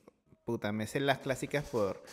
Puta, me sé las clásicas por...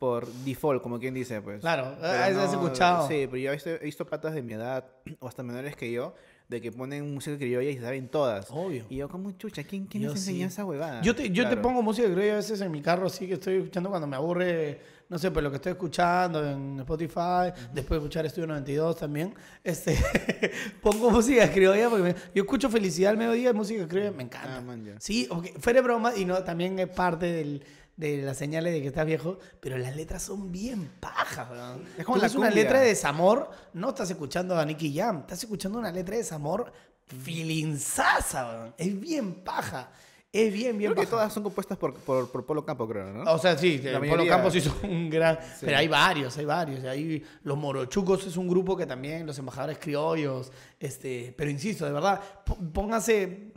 Por default, como quien dice, pues. Claro, Pero has- escuchado. Sí, pero yo he visto, he visto patas de mi edad, o hasta menores que yo, de que ponen música criolla y se saben todas. Obvio. Y yo, como chucha, ¿quién, quién nos enseñó sí. esa huevada? Yo te, yo te pongo música criolla a veces en mi carro, así que estoy escuchando cuando me aburre, no sé, pues lo que estoy escuchando en Spotify, después de escuchar Estudio 92 también. Este, *laughs* pongo música criolla porque me- yo escucho Felicidad al mediodía, música criolla, me encanta. Ah, man. Sí, aunque fuera de broma, y no, también es parte del- de las señales de que estás viejo, pero las letras son bien pajas, weón. Es como una letra de desamor, no estás escuchando a Nicky Jam, estás escuchando una letra de desamor filinzaza, weón. Es bien paja. Es bien, bien Creo que paja. todas son compuestas por, por, por Polo Campo, creo, ¿no? O sea, sí, La Polo mayoría- Campos hizo un gran... Pero hay varios, hay varios. Hay, los Morochucos es un grupo que también, los embajadores criollos, este... Pero insisto, de verdad, p- póngase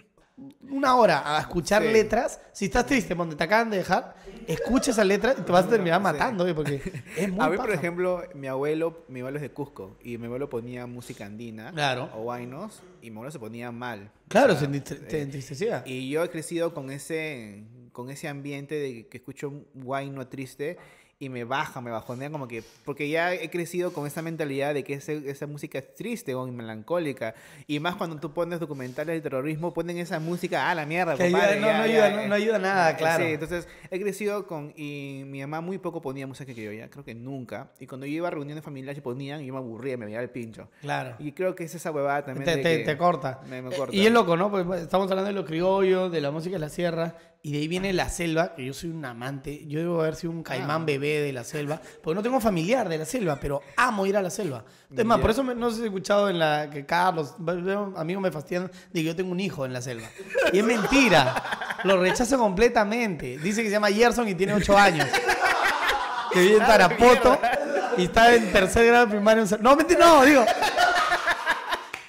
una hora a escuchar Sí. letras. Si estás triste, donde te acaban de dejar, escucha esa letra y te vas a terminar Sí. matando, ¿eh? porque *laughs* es muy A mí, por ejemplo, mi abuelo, mi abuelo es de Cusco y mi abuelo ponía música andina Claro. o guainos y mi abuelo se ponía mal. Claro, O sea, se te eh, entristecía. Y yo he crecido con ese, con ese ambiente de que escucho un guayno triste y me baja, me bajonea como que... Porque ya he crecido con esa mentalidad de que ese- esa música es triste o melancólica. Y más cuando tú pones documentales de terrorismo, ponen esa música a la mierda. Que compadre, ayuda- no, ya, no ayuda, eh. no- no ayuda nada, claro. Sí, entonces he crecido con... Y mi mamá muy poco ponía música que yo ya, creo que nunca. Y cuando yo iba a reuniones familiares y ponían, yo me aburría, me veía el pincho. Claro. Y creo que es esa huevada también Te, de te- que te corta. Me, me Eh, corta. Y es loco, ¿no? Pues estamos hablando de lo criollo, de la música de la sierra, y de ahí viene la selva, que yo soy un amante. Yo debo haber sido un caimán bebé de la selva, porque no tengo familiar de la selva, pero amo ir a la selva. Es más, por eso me- no sé si he escuchado en la que Carlos, veo amigos me fastidian de que yo tengo un hijo en la selva. Y es mentira. Lo rechazo completamente. Dice que se llama Gerson y tiene 8 años. Que vive en Tarapoto y está en tercer grado primario. en No, mentira, no, digo.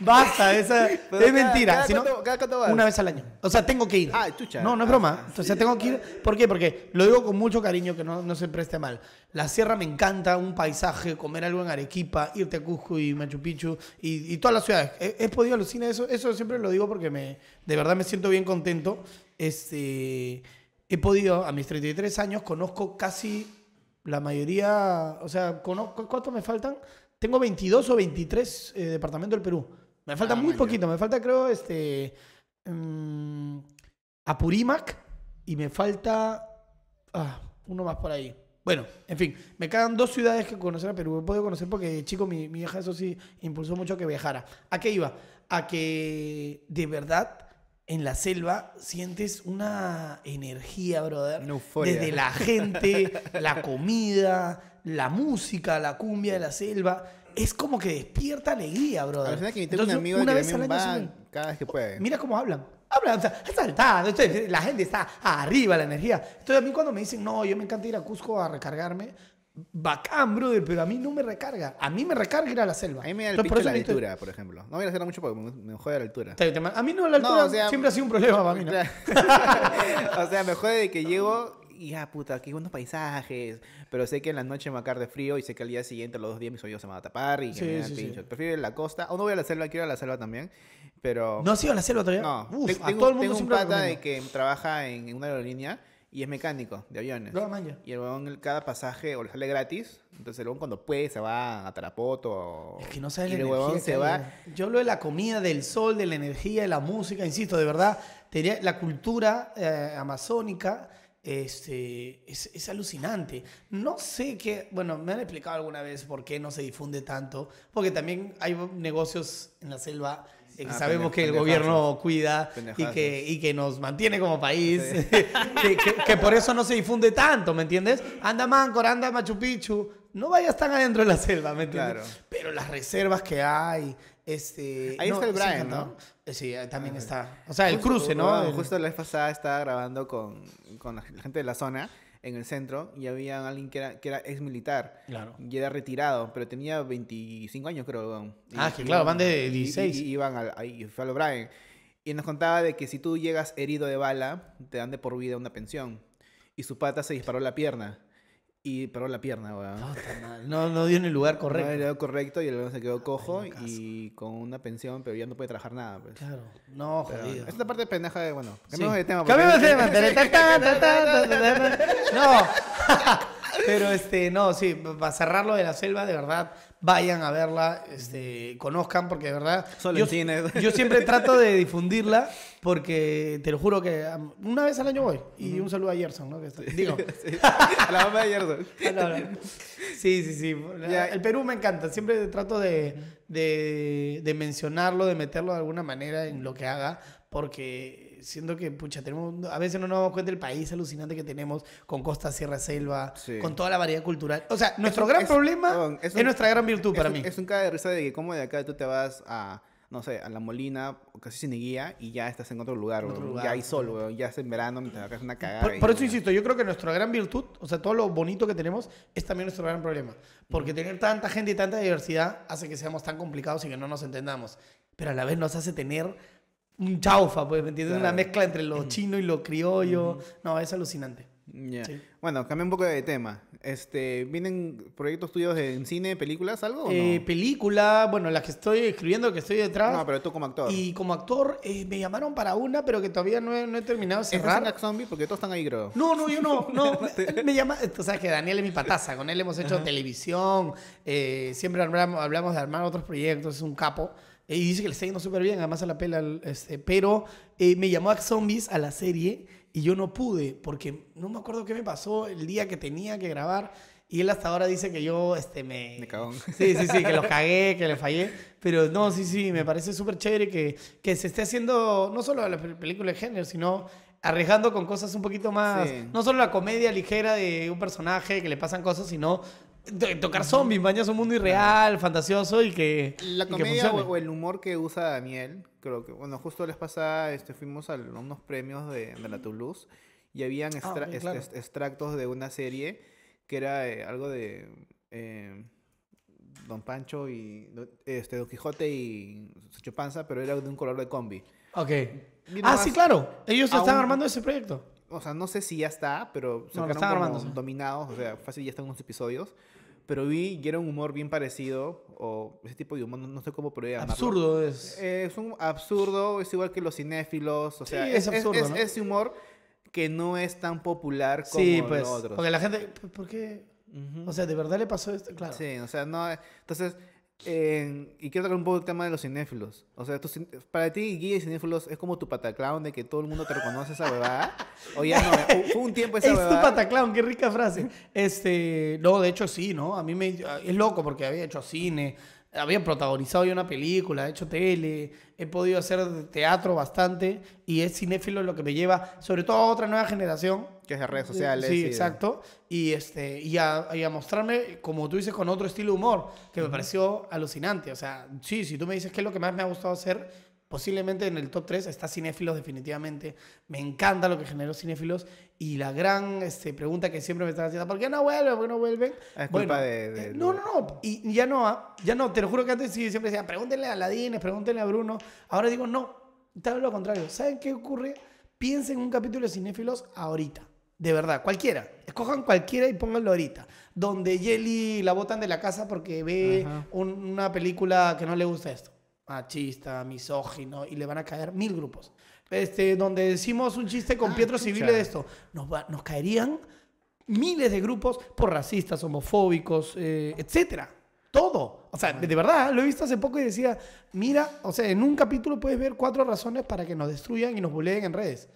Basta, esa *laughs* es cada- mentira. cada Si no, cuánto- cada cuánto vas? una vez al año. O sea, tengo que ir. Ah, chucha. No, no es Ah, broma. O sea, tengo que ir. ¿Por qué? Porque lo digo con mucho cariño, que no, no se preste mal. La sierra me encanta, un paisaje, comer algo en Arequipa, irte a Cusco y Machu Picchu y, y todas las ciudades. He, he podido alucinar eso. Eso siempre lo digo porque me, de verdad me siento bien contento. Este, he podido, a mis 33 años, conozco casi la mayoría. O sea, conozco, ¿cuántos me faltan? Tengo 22 o 23 eh, departamentos del Perú. Me falta Ah, muy man, poquito. Me falta, creo, este. mm, Apurímac y me falta ah, uno más por ahí. Bueno, en fin, me quedan dos ciudades que conocer a Perú. He podido conocer porque chico mi, mi hija, eso sí, impulsó mucho que viajara. ¿A qué iba? A que de verdad en la selva sientes una energía, brother. Una euforia. Desde la gente, *laughs* la comida, la música, la cumbia de la selva. Es como que despierta alegría, brother. veces que tengo un Entonces, amigo una que vez al año cada vez que puede. Mira cómo hablan. Hablan, o sea, saltando. entonces, La gente está arriba, la energía. Entonces, a mí cuando me dicen, no, yo me encanta ir a Cusco a recargarme, bacán, brother, pero a mí no me recarga. A mí me recarga ir a la selva. A mí me da el Entonces, por la altura, por ejemplo. No voy a hacer mucho porque me, me jode la altura. A mí no, la No, altura o sea, siempre ha sido un problema para mí, *laughs* *laughs* o sea, me jode de que llego y ya, puta, qué buenos paisajes. Pero sé que en la noche me va a caer de frío y sé que al día siguiente, los dos días, mis oídos se van a tapar y que Sí, me sí, el sí. Prefiero ir a la costa. O no voy a la selva, quiero ir a la selva también. Pero. ¿No has ido a la selva todavía? No, Uf, Ten- a tengo, todo el mundo tengo un pata de que trabaja en, una aerolínea y es mecánico de aviones. No, man. Y el huevón, cada pasaje o le sale gratis. Entonces el huevón cuando puede se va a Tarapoto. o- Es que no sabes y la el huevón se va. Yo hablo de la comida, del sol, de la energía, de la música, insisto, de verdad, te diría, la cultura eh, amazónica este, es, es alucinante. No sé qué, bueno, me han explicado alguna vez por qué no se difunde tanto, porque también hay negocios en la selva eh, que Ah, sabemos que el gobierno cuida y que, y que nos mantiene como país, *laughs* que, que- que por eso no se difunde tanto, ¿me entiendes? Anda Máncora, anda Machu Picchu, no vayas tan adentro de la selva, ¿me entiendes? Claro. Pero las reservas que hay, este... Ahí está el Brian. ¿no? Eh, Sí, ahí también está. O sea, el Justo- cruce, ¿no? El- Justo la vez pasada estaba grabando con, con la gente de la zona en el centro y había alguien que era, que era ex militar. Claro. Y era retirado, pero tenía 25 años, creo. Y- Ah, que claro, iban- van de y- y- 16. Y, iban al, ahí, fue al O'Brien. Y nos contaba de que si tú llegas herido de bala, te dan de por vida una pensión. Y su pata se disparó la pierna. Y paró la pierna, weón. No, no dio en el lugar No correcto. era correcto y el weón se quedó cojo Ay, no, y con una pensión, pero ya no puede trabajar nada. Pues. Claro. No, Pero jodido. esta parte pendeja de, bueno, Sí. cambiamos de tema. Cambiamos de tema. No. Pero este, no, sí, para cerrar lo de la selva, de verdad, vayan a verla, este, conozcan, porque de verdad. Solo yo, en cines. *laughs* yo siempre trato de difundirla, porque te lo juro que una vez al año voy. Y un saludo a Gerson, ¿no? Que está- digo. *laughs* Sí. A la mamá de Gerson. No, no. Sí, sí, sí. Ya. El Perú me encanta. Siempre trato de, de, de mencionarlo, de meterlo de alguna manera en lo que haga, porque siento que, pucha, tenemos, a veces no nos damos cuenta del país alucinante que tenemos, con costa, sierra, selva, Sí. con toda la variedad cultural. O sea, nuestro un- gran es- problema perdón, es, es un- nuestra gran virtud para mí. Es un caga de risa de que como de acá tú te vas a, no sé, a La Molina, casi sin guía, y ya estás en otro lugar, otro weón. lugar, Ya hay sol. Ya es en verano, mientras acá es una cagada. Por, por eso insisto, yo creo que nuestra gran virtud, o sea, todo lo bonito que tenemos, es también nuestro gran problema. Porque tener tanta gente y tanta diversidad hace que seamos tan complicados y que no nos entendamos. Pero a la vez nos hace tener un chaufa, pues, ¿me entiendes? Una Claro. mezcla entre lo chino y lo criollo. No, es alucinante. Ya. Sí. Bueno, cambia un poco de tema. Este, ¿Vienen proyectos tuyos en cine, películas, algo o Eh, no? película, bueno, la que estoy escribiendo, que estoy detrás. No, pero tú como actor. Y como actor, eh, me llamaron para una, pero que todavía no he, no he terminado de ¿Estás en cerrar. Zombie? Porque todos están ahí, creo. No, no, yo no. no *laughs* me llama. Tú sabes que Daniel es mi pataza. Con él hemos hecho televisión. eh, siempre hablamos, hablamos de armar otros proyectos. Es un capo. Eh, Y dice que le está yendo súper bien. Además, a la pela. el- Este, pero eh, me llamó a Zombies a la serie y yo no pude porque no me acuerdo qué me pasó el día que tenía que grabar. Y él hasta ahora dice que yo este, me... Me cagón. Sí, sí, sí, que lo cagué, que le fallé. Pero no, sí, sí, me parece súper chévere que, que se esté haciendo no solo la pel- película de género, sino arriesgando con cosas un poquito más... Sí. No solo la comedia ligera de un personaje que le pasan cosas, sino tocar zombies, bañas un mundo irreal, fantasioso y que, La que comedia o, el humor que usa Daniel, creo que, bueno, justo les pasa, este, fuimos a unos premios de, de la Toulouse y habían extra- claro. est- extractos de una serie que era eh, algo de eh, Don Pancho y este, Don Quijote y Sancho Panza, pero era de un color de combi. Ok. Ah, sí, claro. Ellos están un- armando ese proyecto. O sea, no sé si ya está, pero se No, están armando, dominados, o sea, fácil ya están unos episodios. Pero vi y era un humor bien parecido, o ese tipo de humor, no, no sé cómo podría llamarlo. Absurdo es. Eh, es un absurdo, es igual que los cinéfilos, o sea, Sí, es, es absurdo, es- ¿no? ese humor que no es tan popular como sí, pues. los otros. Porque la gente. ¿Por qué? Ujú. O sea, ¿de verdad le pasó esto? Claro. Sí, o sea, no. Entonces, eh, y quiero tocar un poco el tema de los cinéfilos. O sea, tú para ti, guía y cinéfilos es como tu pataclown de que todo el mundo te reconoce esa huevada. o ya no, fu- fue un tiempo esa *laughs* Es tu huevada. pataclown, qué rica frase. Este, no, de hecho sí, ¿no? A mí me es loco porque había hecho cine, había protagonizado yo una película, he hecho tele, he podido hacer teatro bastante y es cinéfilo lo que me lleva, sobre todo a otra nueva generación. Que es de redes sociales. Sí, y de- exacto. Y, este, y, a, y a mostrarme, como tú dices, con otro estilo de humor, que me pareció alucinante. O sea, sí, si tú me dices qué es lo que más me ha gustado hacer, posiblemente en el top 3 está Cinéfilos definitivamente. Me encanta lo que generó Cinéfilos. Y la gran este, pregunta que siempre me están haciendo, ¿por qué no vuelven? ¿Por qué no vuelven? Es culpa de- de- eh, no, no, no. Y ya no, ah, ya no. Te lo juro que antes sí, siempre decía, pregúntenle a Ladines, pregúntenle a Bruno. Ahora digo, no. Tal lo contrario. ¿Saben qué ocurre? Piensen en un capítulo de Cinéfilos ahorita. De verdad, cualquiera. Escojan cualquiera y pónganlo ahorita. Donde Jelly la botan de la casa porque ve un- una película que no le gusta esto. Machista, misógino, y le van a caer mil grupos. Este, donde decimos un chiste con Ah, Pietro chucha. Civile de esto. Nos, va- nos caerían miles de grupos por racistas, homofóbicos, eh, etcétera. Todo. O sea, de, de verdad, lo he visto hace poco y decía, mira, o sea, en un capítulo puedes ver cuatro razones para que nos destruyan y nos buleen en redes.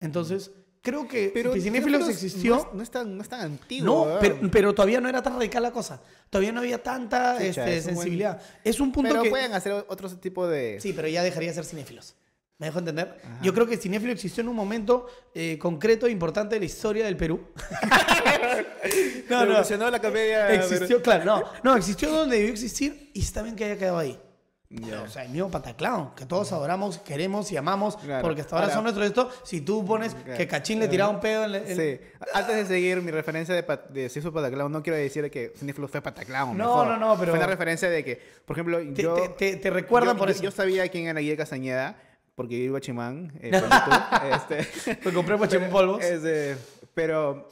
Entonces, creo que, Pero Cinéfilos existió. No es, no es tan, no es tan antiguo. No, pero, pero todavía no era tan radical la cosa. Todavía no había tanta este, es un buen- sensibilidad. Es un punto Pero que... pueden hacer otro tipo de. Sí, pero ya dejaría de ser cinéfilos. ¿Me dejo entender? Yo creo que Cinéfilo existió en un momento eh, concreto e importante de la historia del Perú. *laughs* no, no. Revolucionó la comedia. Existió, claro, no. No, existió donde debió existir y está bien que haya quedado ahí. O sea, el mismo Pataclown, que todos adoramos, queremos y amamos, porque hasta ahora, son nuestros esto. Si tú pones que Cachín le tiraba un pedo en, el, Sí. Antes de seguir mi referencia de, de si Pataclown, no quiero decir que Cinefilo fue Pataclown. No, no, no, pero. Fue una referencia de que, por ejemplo, te, yo. Te, te, recuerdan por yo, eso. Yo sabía quién era Guille Castañeda, porque yo iba a Chimán. Eh, *laughs* este, Me compré *laughs* Pachimán polvos. Este, pero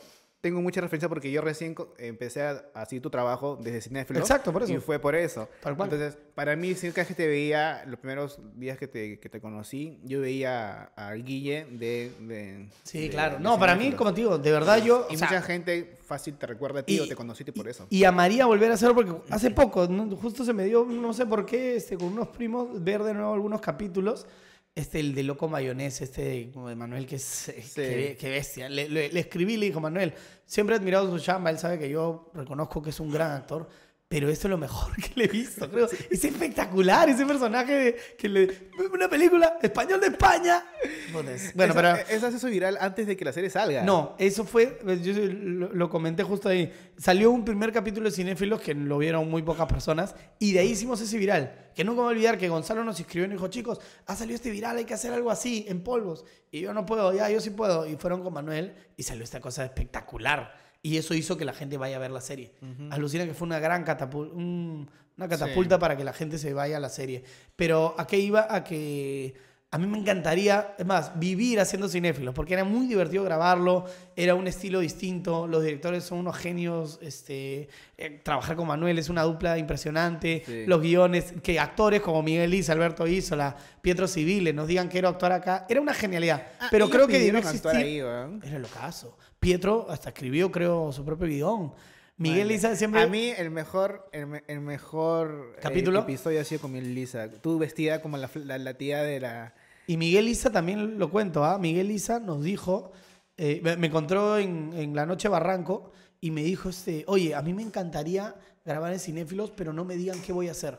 tengo mucha referencia porque yo recién empecé a hacer tu trabajo desde Cinéfilo. Exacto, por eso. Y fue por eso. Entonces, para mí, si que te veía, los primeros días que te, que te conocí, yo veía al Guille de... de sí, claro. no, para mí, como te digo, de verdad yo... Y mucha gente fácil te recuerda a ti o te conociste por eso. Y amaría volver a hacerlo porque hace poco, justo se me dio, no sé por qué, este, con unos primos, ver de nuevo algunos capítulos este, el de Loco Mayonés, este como de Manuel, que es que, bestia. Le, le, escribí y le dijo, Manuel, siempre he admirado su chamba, él sabe que yo reconozco que es un gran actor, pero esto es lo mejor *laughs* que le he visto, creo. Es espectacular ese personaje que le... Una película español de España. Bueno, *laughs* pero... Eso hace eso viral antes de que la serie salga. No, eso fue... Yo lo, comenté justo ahí. Salió un primer capítulo de Cinéfilos que lo vieron muy pocas personas y de ahí hicimos ese viral. Que nunca voy a olvidar que Gonzalo nos escribió y nos dijo, chicos, ha salido este viral, hay que hacer algo así, en polvos. Y yo no puedo, ya, yo sí puedo. Y fueron con Manuel y salió esta cosa espectacular y eso hizo que la gente vaya a ver la serie. Alucina que fue una gran catapulta, una catapulta para que la gente se vaya a la serie. Pero ¿a qué iba? A que a mí me encantaría, es más, vivir haciendo cinéfilos, porque era muy divertido grabarlo, era un estilo distinto, los directores son unos genios, este, eh, trabajar con Manuel es una dupla impresionante, los guiones, que actores como Miguel Liz, Alberto Isola, Pietro Civile nos digan que quiero actuar acá, era una genialidad, ah, pero creo que debe existir... Ahí, era lo caso. Pietro hasta escribió, creo, su propio guion. Miguel Lisa siempre. A mí el mejor, el, mejor eh, ¿Capítulo? episodio ha sido con Miguel Lisa. Tú vestida como la, la, tía de la. Y Miguel Lisa también lo cuento, ¿ah? Miguel Lisa nos dijo, eh, me encontró en, en, la noche Barranco y me dijo, este, oye, a mí me encantaría grabar en Cinéfilos, pero no me digan qué voy a hacer.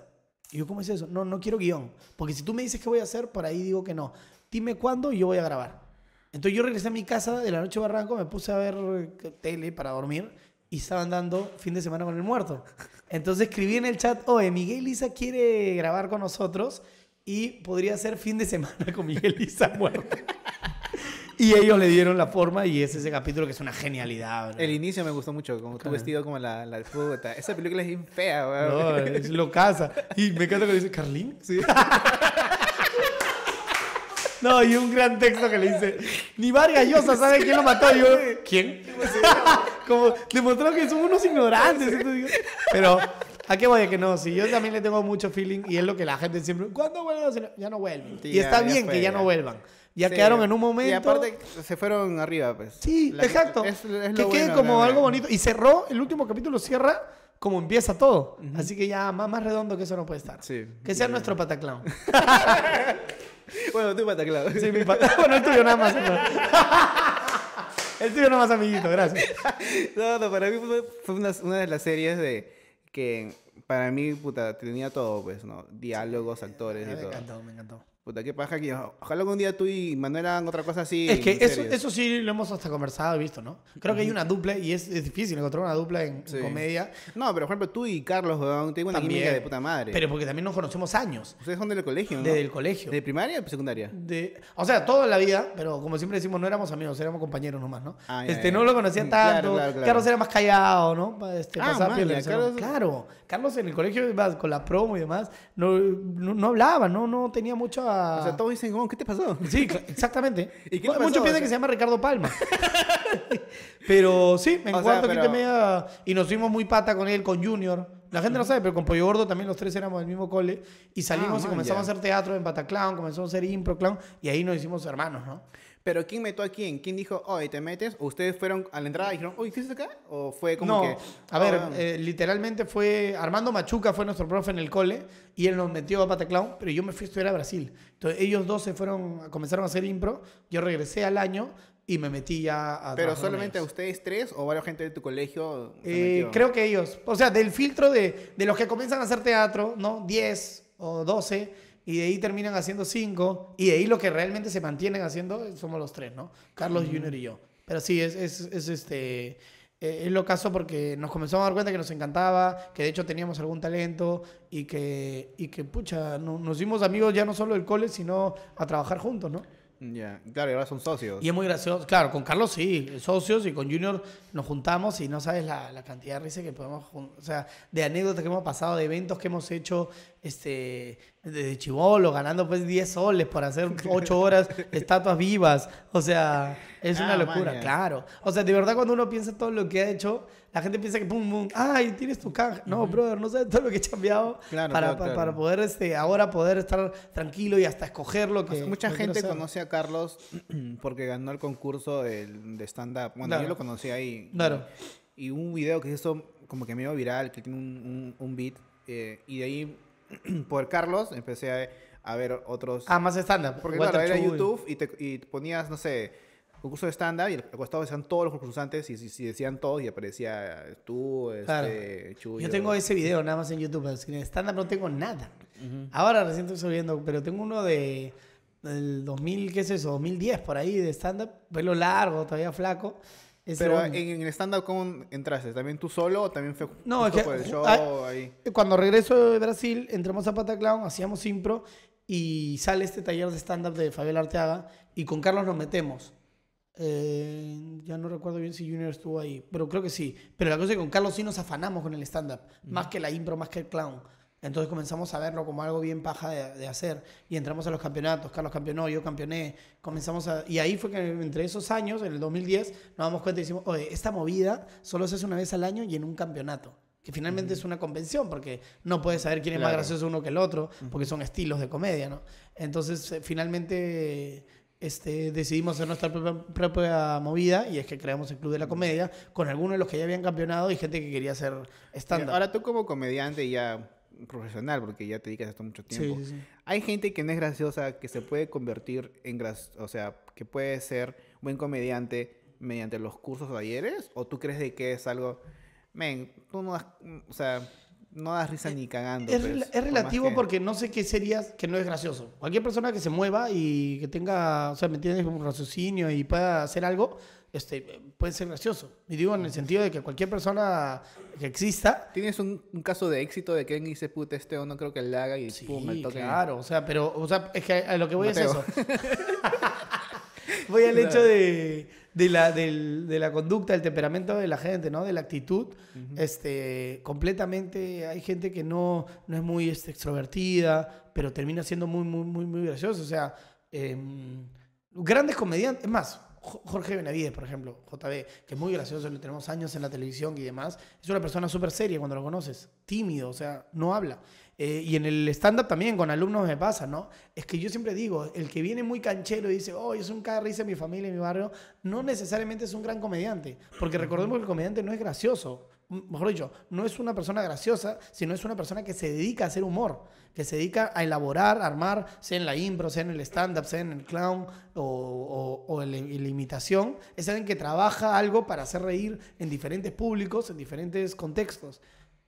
Y yo, ¿cómo es eso? No, no quiero guion. Porque si tú me dices qué voy a hacer, por ahí digo que no. Dime cuándo y yo voy a grabar. Entonces yo regresé a mi casa de la noche Barranco, me puse a ver tele para dormir y estaban dando fin de semana con el muerto. Entonces escribí en el chat, oye, Miguel Lisa quiere grabar con nosotros y podría ser fin de semana con Miguel Lisa muerto. *laughs* y ellos le dieron la forma y es ese capítulo que es una genialidad. El inicio me gustó mucho, como tú vestido como la, la puta. Esa película es bien fea, weón. No, es lo casa. Y me encanta que dice, ¿Carlín? Sí. *laughs* No, y un gran texto que le dice, ni Vargas Llosa sabe quién lo mató. Y yo, ¿quién? Como demostró que son unos ignorantes. Pero, ¿a qué voy? A que no, si yo también le tengo mucho feeling y es lo que la gente siempre, ¿cuándo vuelven? Ya no vuelven. y está bien que ya, no vuelvan. Ya quedaron en un momento. Y aparte se fueron arriba, pues. Sí, exacto. que quede como algo bonito. Y cerró, el último capítulo cierra como empieza todo. Así que ya más, más redondo que eso no puede estar. Sí. Que sea nuestro pataclón. *laughs* Bueno, tu pata, claro. Sí, mi pata. *laughs* Bueno, el tuyo nada más. *laughs* El tuyo nada más, amiguito, gracias. *laughs* No, no, para mí fue, una, una, de las series de que para mí, puta, tenía todo, pues, ¿no? Diálogos, actores y todo. Me encantó, me encantó. Puta, qué paja que ojalá algún día tú y Manuel hagan otra cosa así. Es que eso, eso, sí lo hemos hasta conversado y visto, ¿no? Creo que hay una dupla y es, es difícil encontrar una dupla en, comedia. No, pero por ejemplo tú y Carlos, weón, tengo una química de puta madre. Pero porque también nos conocemos años. Ustedes son del colegio, ¿no? Desde el colegio. ¿De primaria o secundaria? De, o sea, toda la vida, pero como siempre decimos, no éramos amigos, éramos compañeros nomás, ¿no? Ah, este, no lo conocía tanto. Carlos era más callado, ¿no? Este, ah, Carlos... Claro. Carlos en el colegio, con la promo y demás, no, no, hablaba, no, no tenía mucho a... O sea, todos dicen, ¿qué te pasó? *laughs* Sí, exactamente. *laughs* ¿Y qué Muchos piensan que se llama Ricardo Palma. *laughs* pero sí, en cuarto, quinto media, y nos fuimos muy pata con él, con Junior. La gente no sabe, pero con Pollo Gordo también los tres éramos del mismo cole. Y salimos ah, y comenzamos a hacer teatro en Pataclown, comenzamos a hacer impro clown, y ahí nos hicimos hermanos, ¿no? Pero ¿quién metió a quién? ¿Quién dijo, oye, te metes? ¿O ustedes fueron a la entrada y dijeron, oye, ¿qué es acá? ¿O fue como que.? A ver, oh, eh, literalmente fue. Armando Machuca fue nuestro profe en el cole y él nos metió a Pataclown, pero yo me fui a estudiar a Brasil. Entonces ellos dos se fueron, comenzaron a hacer impro. Yo regresé al año y me metí ya a. ¿Pero solamente a ustedes tres o varias gente de tu colegio? Eh, creo que ellos. O sea, del filtro de, de los que comienzan a hacer teatro, ¿no? 10 o 12 y de ahí terminan haciendo cinco, y de ahí lo que realmente se mantienen haciendo somos los tres, ¿no? Carlos, Junior y yo. Pero sí, es, es, es este... eh, es lo caso porque nos comenzamos a dar cuenta que nos encantaba, que de hecho teníamos algún talento y que, y que pucha, no- nos hicimos amigos ya no solo del cole, sino a trabajar juntos, ¿no? Ya, claro, y ahora son socios. Y es muy gracioso. Claro, con Carlos sí, socios, y con Junior nos juntamos y no sabes la, la cantidad de risa que podemos... O sea, de anécdotas que hemos pasado, de eventos que hemos hecho este, desde chivolo, ganando pues 10 soles por hacer 8 *laughs* horas de estatuas vivas. O sea, es una Ah, locura, maña. claro. O sea, de verdad cuando uno piensa todo lo que ha hecho, la gente piensa que pum, pum, ay, tienes tu canje. No, brother, no sabes todo lo que he cambiado *laughs* Claro, para, claro, pa- claro. para poder este, ahora poder estar tranquilo y hasta escoger lo que... Mucha lo que quiero gente conoce a Carlos *clears throat* porque ganó el concurso del- de stand-up. Bueno, Claro. yo lo conocí ahí. Claro. Y un video que hizo como que medio viral, que tiene un, un, un beat. eh, y de ahí, *clears throat* por Carlos, empecé a, a ver otros. Ah, más estándar. porque Walter claro, era Chuy. YouTube y, te, y ponías, no sé, concurso de stand-up y al costado decían todos los concursantes y si, decían todos y aparecía tú, Claro. este, Chuyo. Yo tengo ese video nada más en YouTube, pero sin stand-up no tengo nada. Ahora recién estoy subiendo, pero tengo uno de del 2000, ¿qué es eso? 2010 por ahí de stand-up, pelo largo, todavía flaco. Ese Pero en, en el stand-up, ¿cómo entraste? ¿También tú solo o también fue No, es que- por el show ah, ahí? Cuando regreso de Brasil, entramos a Pataclown, hacíamos impro y sale este taller de stand-up de Fabiola Arteaga y con Carlos nos metemos. Eh, ya no recuerdo bien si Junior estuvo ahí, pero creo que sí. Pero la cosa es que con Carlos sí nos afanamos con el stand-up, más que la impro, más que el clown. Entonces comenzamos a verlo como algo bien paja de, de hacer y entramos a los campeonatos. Carlos campeonó, yo campeoné. Comenzamos a, y ahí fue que entre esos años, en el 2010, nos damos cuenta y decimos, oye, esta movida solo se hace una vez al año y en un campeonato. Que finalmente es una convención, porque no puedes saber quién es más gracioso uno que el otro, porque son estilos de comedia, ¿no? Entonces, eh, finalmente este, decidimos hacer nuestra propia, propia movida y es que creamos el Club de la Comedia con algunos de los que ya habían campeonado y gente que quería hacer stand-up. Ahora tú como comediante ya profesional, porque ya te dedicas a esto mucho tiempo. sí, sí. Hay gente que no es graciosa, que se puede convertir en gras o sea, que puede ser buen comediante mediante los cursos o talleres, o tú crees de que es algo, men, tú no das, o sea, no das risa ni cagando. Es, pues, por relativo que- porque no sé qué serías que no es gracioso. Cualquier persona que se mueva y que tenga, o sea, ¿me entiendes? Un raciocinio y pueda hacer algo, este, puede ser gracioso. Y digo en el sentido de que cualquier persona que exista, ¿Tienes un, un caso de éxito de que alguien dice, puta, este o no creo que le haga y sí, pum, el toque? claro, o sea, pero, o sea, es que a lo que voy Mateo. es eso. *laughs* voy al hecho de, de la, del- de la conducta, del temperamento de la gente, ¿no? De la actitud. este, completamente, hay gente que no, no es muy este, extrovertida, pero termina siendo muy, muy, muy, muy gracioso. O sea, em, grandes comediantes, es más, Jo- Jorge Benavides, por ejemplo, JB, que es muy gracioso, lo tenemos años en la televisión y demás, es una persona súper seria cuando lo conoces, tímido, o sea, no habla. Eh, y en el stand-up también, con alumnos me pasa, ¿no? Es que yo siempre digo, el que viene muy canchero y dice, oh, soy un caga de risa en mi familia, en mi barrio, no necesariamente es un gran comediante, porque recordemos que el comediante no es gracioso, mejor dicho, no es una persona graciosa, sino es una persona que se dedica a hacer humor, que se dedica a elaborar, a armar, sea en la impro, sea en el stand-up, sea en el clown o, o- o en la imitación. Es alguien que trabaja algo para hacer reír en diferentes públicos, en diferentes contextos.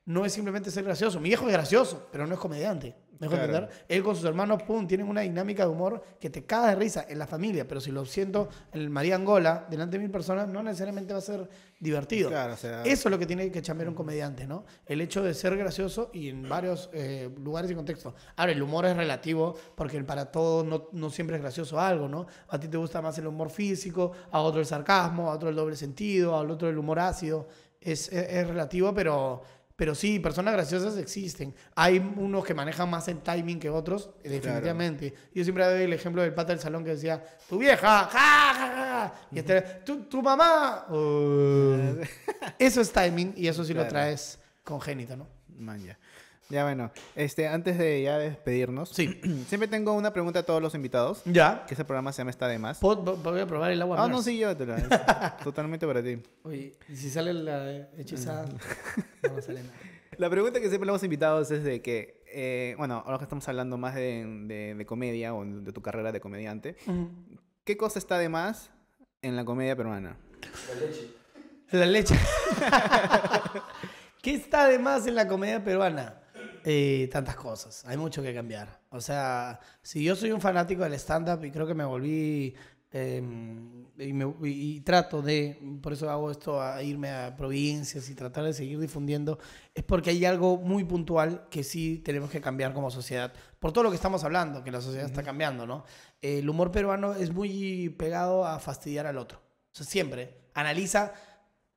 No es simplemente ser gracioso. Mi hijo es gracioso, pero no es comediante. ¿Me dejo Claro. entender? Él con sus hermanos, pum, tienen una dinámica de humor que te caga de risa en la familia, pero si lo siento en María Angola, delante de mil personas, no necesariamente va a ser divertido. Claro, o sea- Eso es lo que tiene que chambear un comediante, ¿no? El hecho de ser gracioso y en varios eh, lugares y contextos. Ahora, el humor es relativo porque para todos no, no siempre es gracioso algo, ¿no? A ti te gusta más el humor físico, a otro el sarcasmo, a otro el doble sentido, al otro el humor ácido. Es, es- es relativo, pero, pero sí, personas graciosas existen. Hay unos que manejan más el timing que otros, eh, definitivamente. Yo siempre doy el ejemplo del pata del salón que decía, tu vieja, ja, ja, ja", y este, tu, tu mamá. "Uh". *laughs* eso es timing y eso sí lo traes congénito, ¿no? Man, ya. Bueno, este, antes de ya despedirnos, Sí. *clears throat* siempre tengo una pregunta a todos los invitados, Ya. que ese programa se llama Está de más. Voy a probar el agua. Ah, no, sí, llévatela. es *laughs* totalmente para ti. Oye, y si sale la hechizada, no va a salir nada. La pregunta que siempre le hemos invitados es de que, eh, bueno, ahora que estamos hablando más de, de- de comedia o de tu carrera de comediante. ¿qué cosa está de más en la comedia peruana? La leche. *laughs* ¿Qué está de más en la comedia peruana? Eh, tantas cosas. Hay mucho que cambiar. O sea, si yo soy un fanático del stand-up y creo que me volví em, y, me- y- y trato de, por eso hago esto, a irme a provincias y tratar de seguir difundiendo, es porque hay algo muy puntual que sí tenemos que cambiar como sociedad. Por todo lo que estamos hablando, que la sociedad está cambiando, ¿no? El humor peruano es muy pegado a fastidiar al otro. O sea, siempre analiza,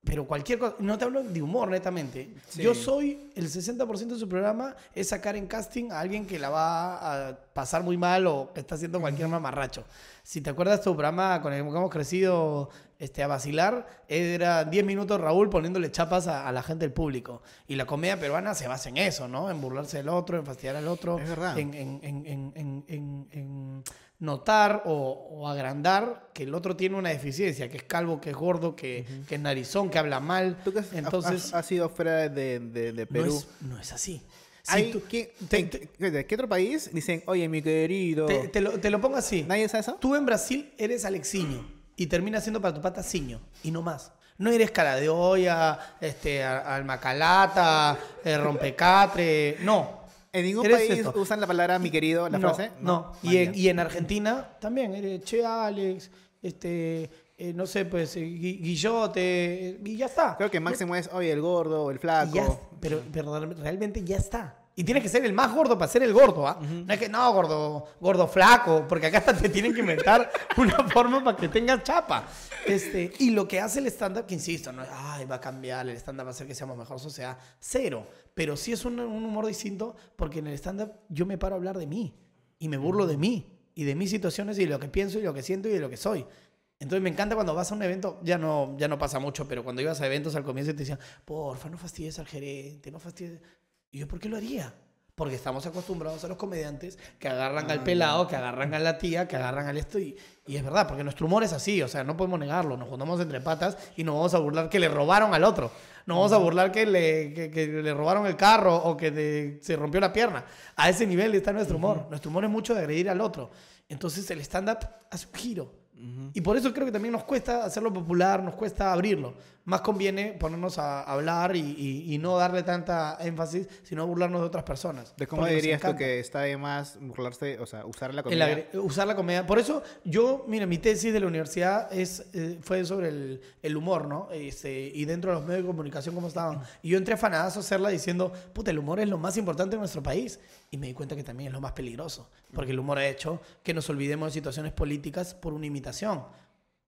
pero cualquier cosa, no te hablo de humor netamente. Sí. Yo soy, el 60% de su programa es sacar en casting a alguien que la va a pasar muy mal o que está haciendo cualquier mamarracho. Si te acuerdas tu programa con el que hemos crecido este, a vacilar, era 10 minutos Raúl poniéndole chapas a, a la gente del público. Y la comedia peruana se basa en eso, ¿no? En burlarse del otro, en fastidiar al otro, Es verdad. en, en- en- en- notar o, o agrandar que el otro tiene una deficiencia, que es calvo, que es gordo, que, que es narizón, que habla mal. ¿Tú que has, Entonces, has, has ido fuera de, de, de no Perú? es, no es así. Si Hay- tú- ¿qué- te- en- te- ¿De qué otro país dicen, oye, mi querido? te, te lo, te lo pongo así. ¿Nadie sabe eso? Tú en Brasil eres Alexiño y terminas siendo para tu pata Ciño y no más. No eres cara de olla, este, almacalata, eh, rompecatre, no. ¿En ningún país esto. usan la palabra mi querido, la no, frase? No, Y, en, y en Argentina también, eres Che Alex, este, eh, no sé, pues, eh, Gui- Guillote, eh, y ya está. Creo que máximo es, oye, el gordo, el flaco. ya, pero, pero realmente ya está. Y tienes que ser el más gordo para ser el gordo, ¿ah? No es que, no, gordo, gordo flaco, porque acá hasta te tienen que inventar *laughs* una forma para que tengas chapa. Este, y lo que hace el stand-up, que insisto, no es, ay, va a cambiar, el stand-up va a hacer que seamos mejor sociedad. Cero. Pero sí es un, un humor distinto, porque en el stand-up yo me paro a hablar de mí. Y me burlo de mí. Y de mis situaciones y de lo que pienso y lo que siento y de lo que soy. Entonces me encanta cuando vas a un evento, ya no, ya no pasa mucho, pero cuando ibas a eventos al comienzo te decían, porfa, no fastidies al gerente, no fastidies. Y yo, ¿por qué lo haría? Porque estamos acostumbrados a los comediantes que agarran al pelado, que agarran a la tía, que agarran al esto. Y, y es verdad, porque nuestro humor es así, o sea, no podemos negarlo. Nos juntamos entre patas y nos vamos a burlar que le robaron al otro. Nos vamos a burlar que le, que, que le robaron el carro o que de- se rompió la pierna. A ese nivel está nuestro humor. Nuestro humor es mucho de agredir al otro. Entonces el stand-up hace un giro. Y por eso creo que también nos cuesta hacerlo popular, nos cuesta abrirlo. Más conviene ponernos a hablar y, y- y no darle tanta énfasis, sino burlarnos de otras personas. ¿De cómo dirías tú que está de más burlarse, o sea, usar la comida? agre- usar la comedia. Por eso, yo, mira, mi tesis de la universidad es, eh, fue sobre el, el humor, ¿no? Este, y dentro de los medios de comunicación, cómo estaban. Y yo entré afanadazo a hacerla diciendo, puta, el humor es lo más importante en nuestro país. Y me di cuenta que también es lo más peligroso. Porque el humor ha hecho que nos olvidemos de situaciones políticas por una imitación.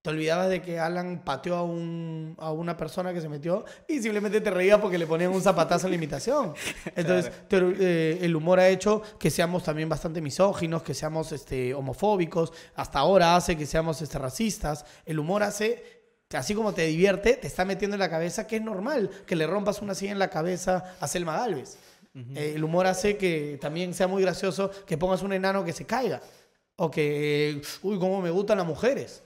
Te olvidabas de que Alan pateó a, un, a una persona que se metió y simplemente te reías porque le ponían un zapatazo en la imitación. *laughs* Entonces, te- eh, el humor ha hecho que seamos también bastante misóginos, que seamos este, homofóbicos. Hasta ahora hace que seamos este, racistas. El humor hace que así como te divierte, te está metiendo en la cabeza que es normal que le rompas una silla en la cabeza a Selma Galvez. Eh, el humor hace que también sea muy gracioso que pongas un enano que se caiga. O que, uy, cómo me gustan las mujeres.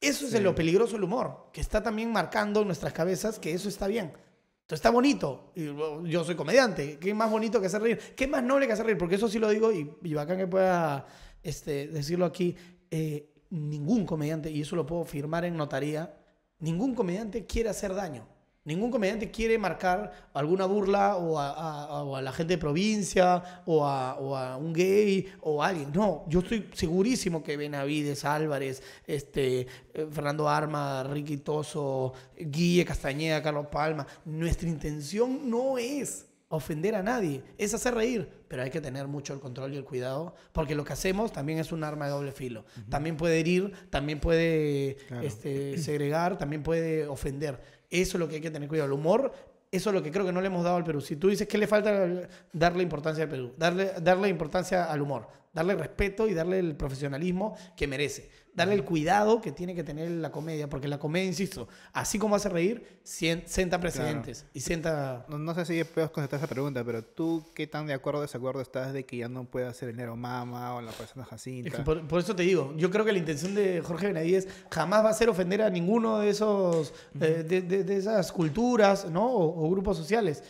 Eso es lo peligroso del humor, que está también marcando en nuestras cabezas que eso está bien. Entonces está bonito. Y yo soy comediante. ¿Qué más bonito que hacer reír? ¿Qué más noble que hacer reír? Porque eso sí lo digo y, y bacán que pueda este, decirlo aquí. eh, ningún comediante, y eso lo puedo firmar en notaría, ningún comediante quiere hacer daño. Ningún comediante quiere marcar alguna burla o a, a- o a la gente de provincia o a, o a un gay o a alguien. No, yo estoy segurísimo que Benavides, Álvarez, este, eh, Fernando Arma, Ricky Toso, Guille Castañeda, Carlos Palma, nuestra intención no es ofender a nadie, es hacer reír, pero hay que tener mucho el control y el cuidado, porque lo que hacemos también es un arma de doble filo. También puede herir, también puede Claro. este, segregar, también puede ofender. Eso es lo que hay que tener cuidado. El humor, eso es lo que creo que no le hemos dado al Perú. Si tú dices que le falta darle importancia al Perú, darle, darle importancia al humor, darle respeto y darle el profesionalismo que merece. Darle el cuidado que tiene que tener la comedia, porque la comedia, insisto, así como hace reír, sienta precedentes y sienta... No, no sé si puedes contestar esa pregunta, pero tú, ¿qué tan de acuerdo o desacuerdo estás de que ya no pueda ser el Nero Mama o la persona Jacinta? Es que por, por eso te digo, yo creo que la intención de Jorge Benavides jamás va a ser ofender a ninguno de esos, eh, de, de- de esas culturas, ¿no? O, o grupos sociales.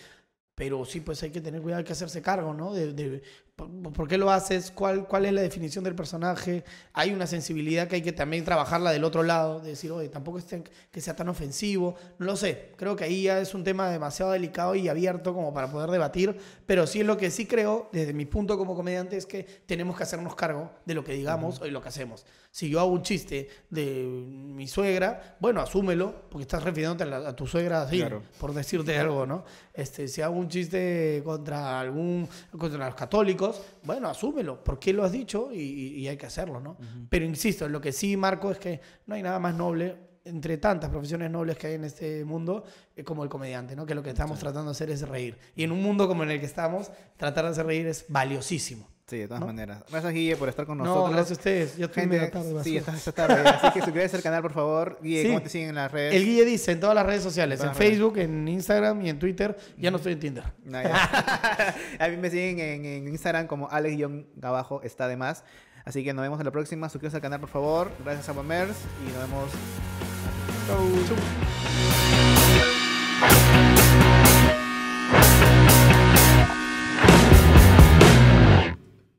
Pero sí, pues hay que tener cuidado, hay que hacerse cargo, ¿no? De, de- ¿Por, qué lo haces? ¿Cuál, ¿Cuál es la definición del personaje? Hay una sensibilidad que hay que también trabajarla del otro lado, de decir, oye, tampoco es que sea tan ofensivo. No lo sé, creo que ahí ya es un tema demasiado delicado y abierto como para poder debatir, pero sí es lo que sí creo, desde mi punto como comediante, es que tenemos que hacernos cargo de lo que digamos o de lo que hacemos. Si yo hago un chiste de mi suegra, bueno, asúmelo, porque estás refiriéndote a, la- a tu suegra así, Claro. por decirte algo, ¿no? Este, si hago un chiste contra algún contra los católicos, bueno, asúmelo, ¿por qué lo has dicho? Y, y- y hay que hacerlo, ¿no? Pero insisto, lo que sí marco es que no hay nada más noble entre tantas profesiones nobles que hay en este mundo eh, como el comediante, ¿no? Que lo que estamos tratando de hacer es reír. Y en un mundo como en el que estamos, tratar de hacer reír es valiosísimo. Sí, de todas ¿No? maneras. Gracias, Guille, por estar con No, nosotros. gracias a ustedes. Ya estoy medio tarde. sí, basura. esta, tarde. Así que suscríbete al canal, por favor. Guille, Sí. ¿cómo te siguen en las redes? El Guille dice en todas las redes sociales, En redes. Facebook, en Instagram y en Twitter. Ya no estoy en Tinder. No, *laughs* a mí me siguen en, en Instagram como alex-abajo está de más. Así que nos vemos en la próxima. Suscríbete al canal, por favor. Gracias a Bomers y nos vemos. Chau.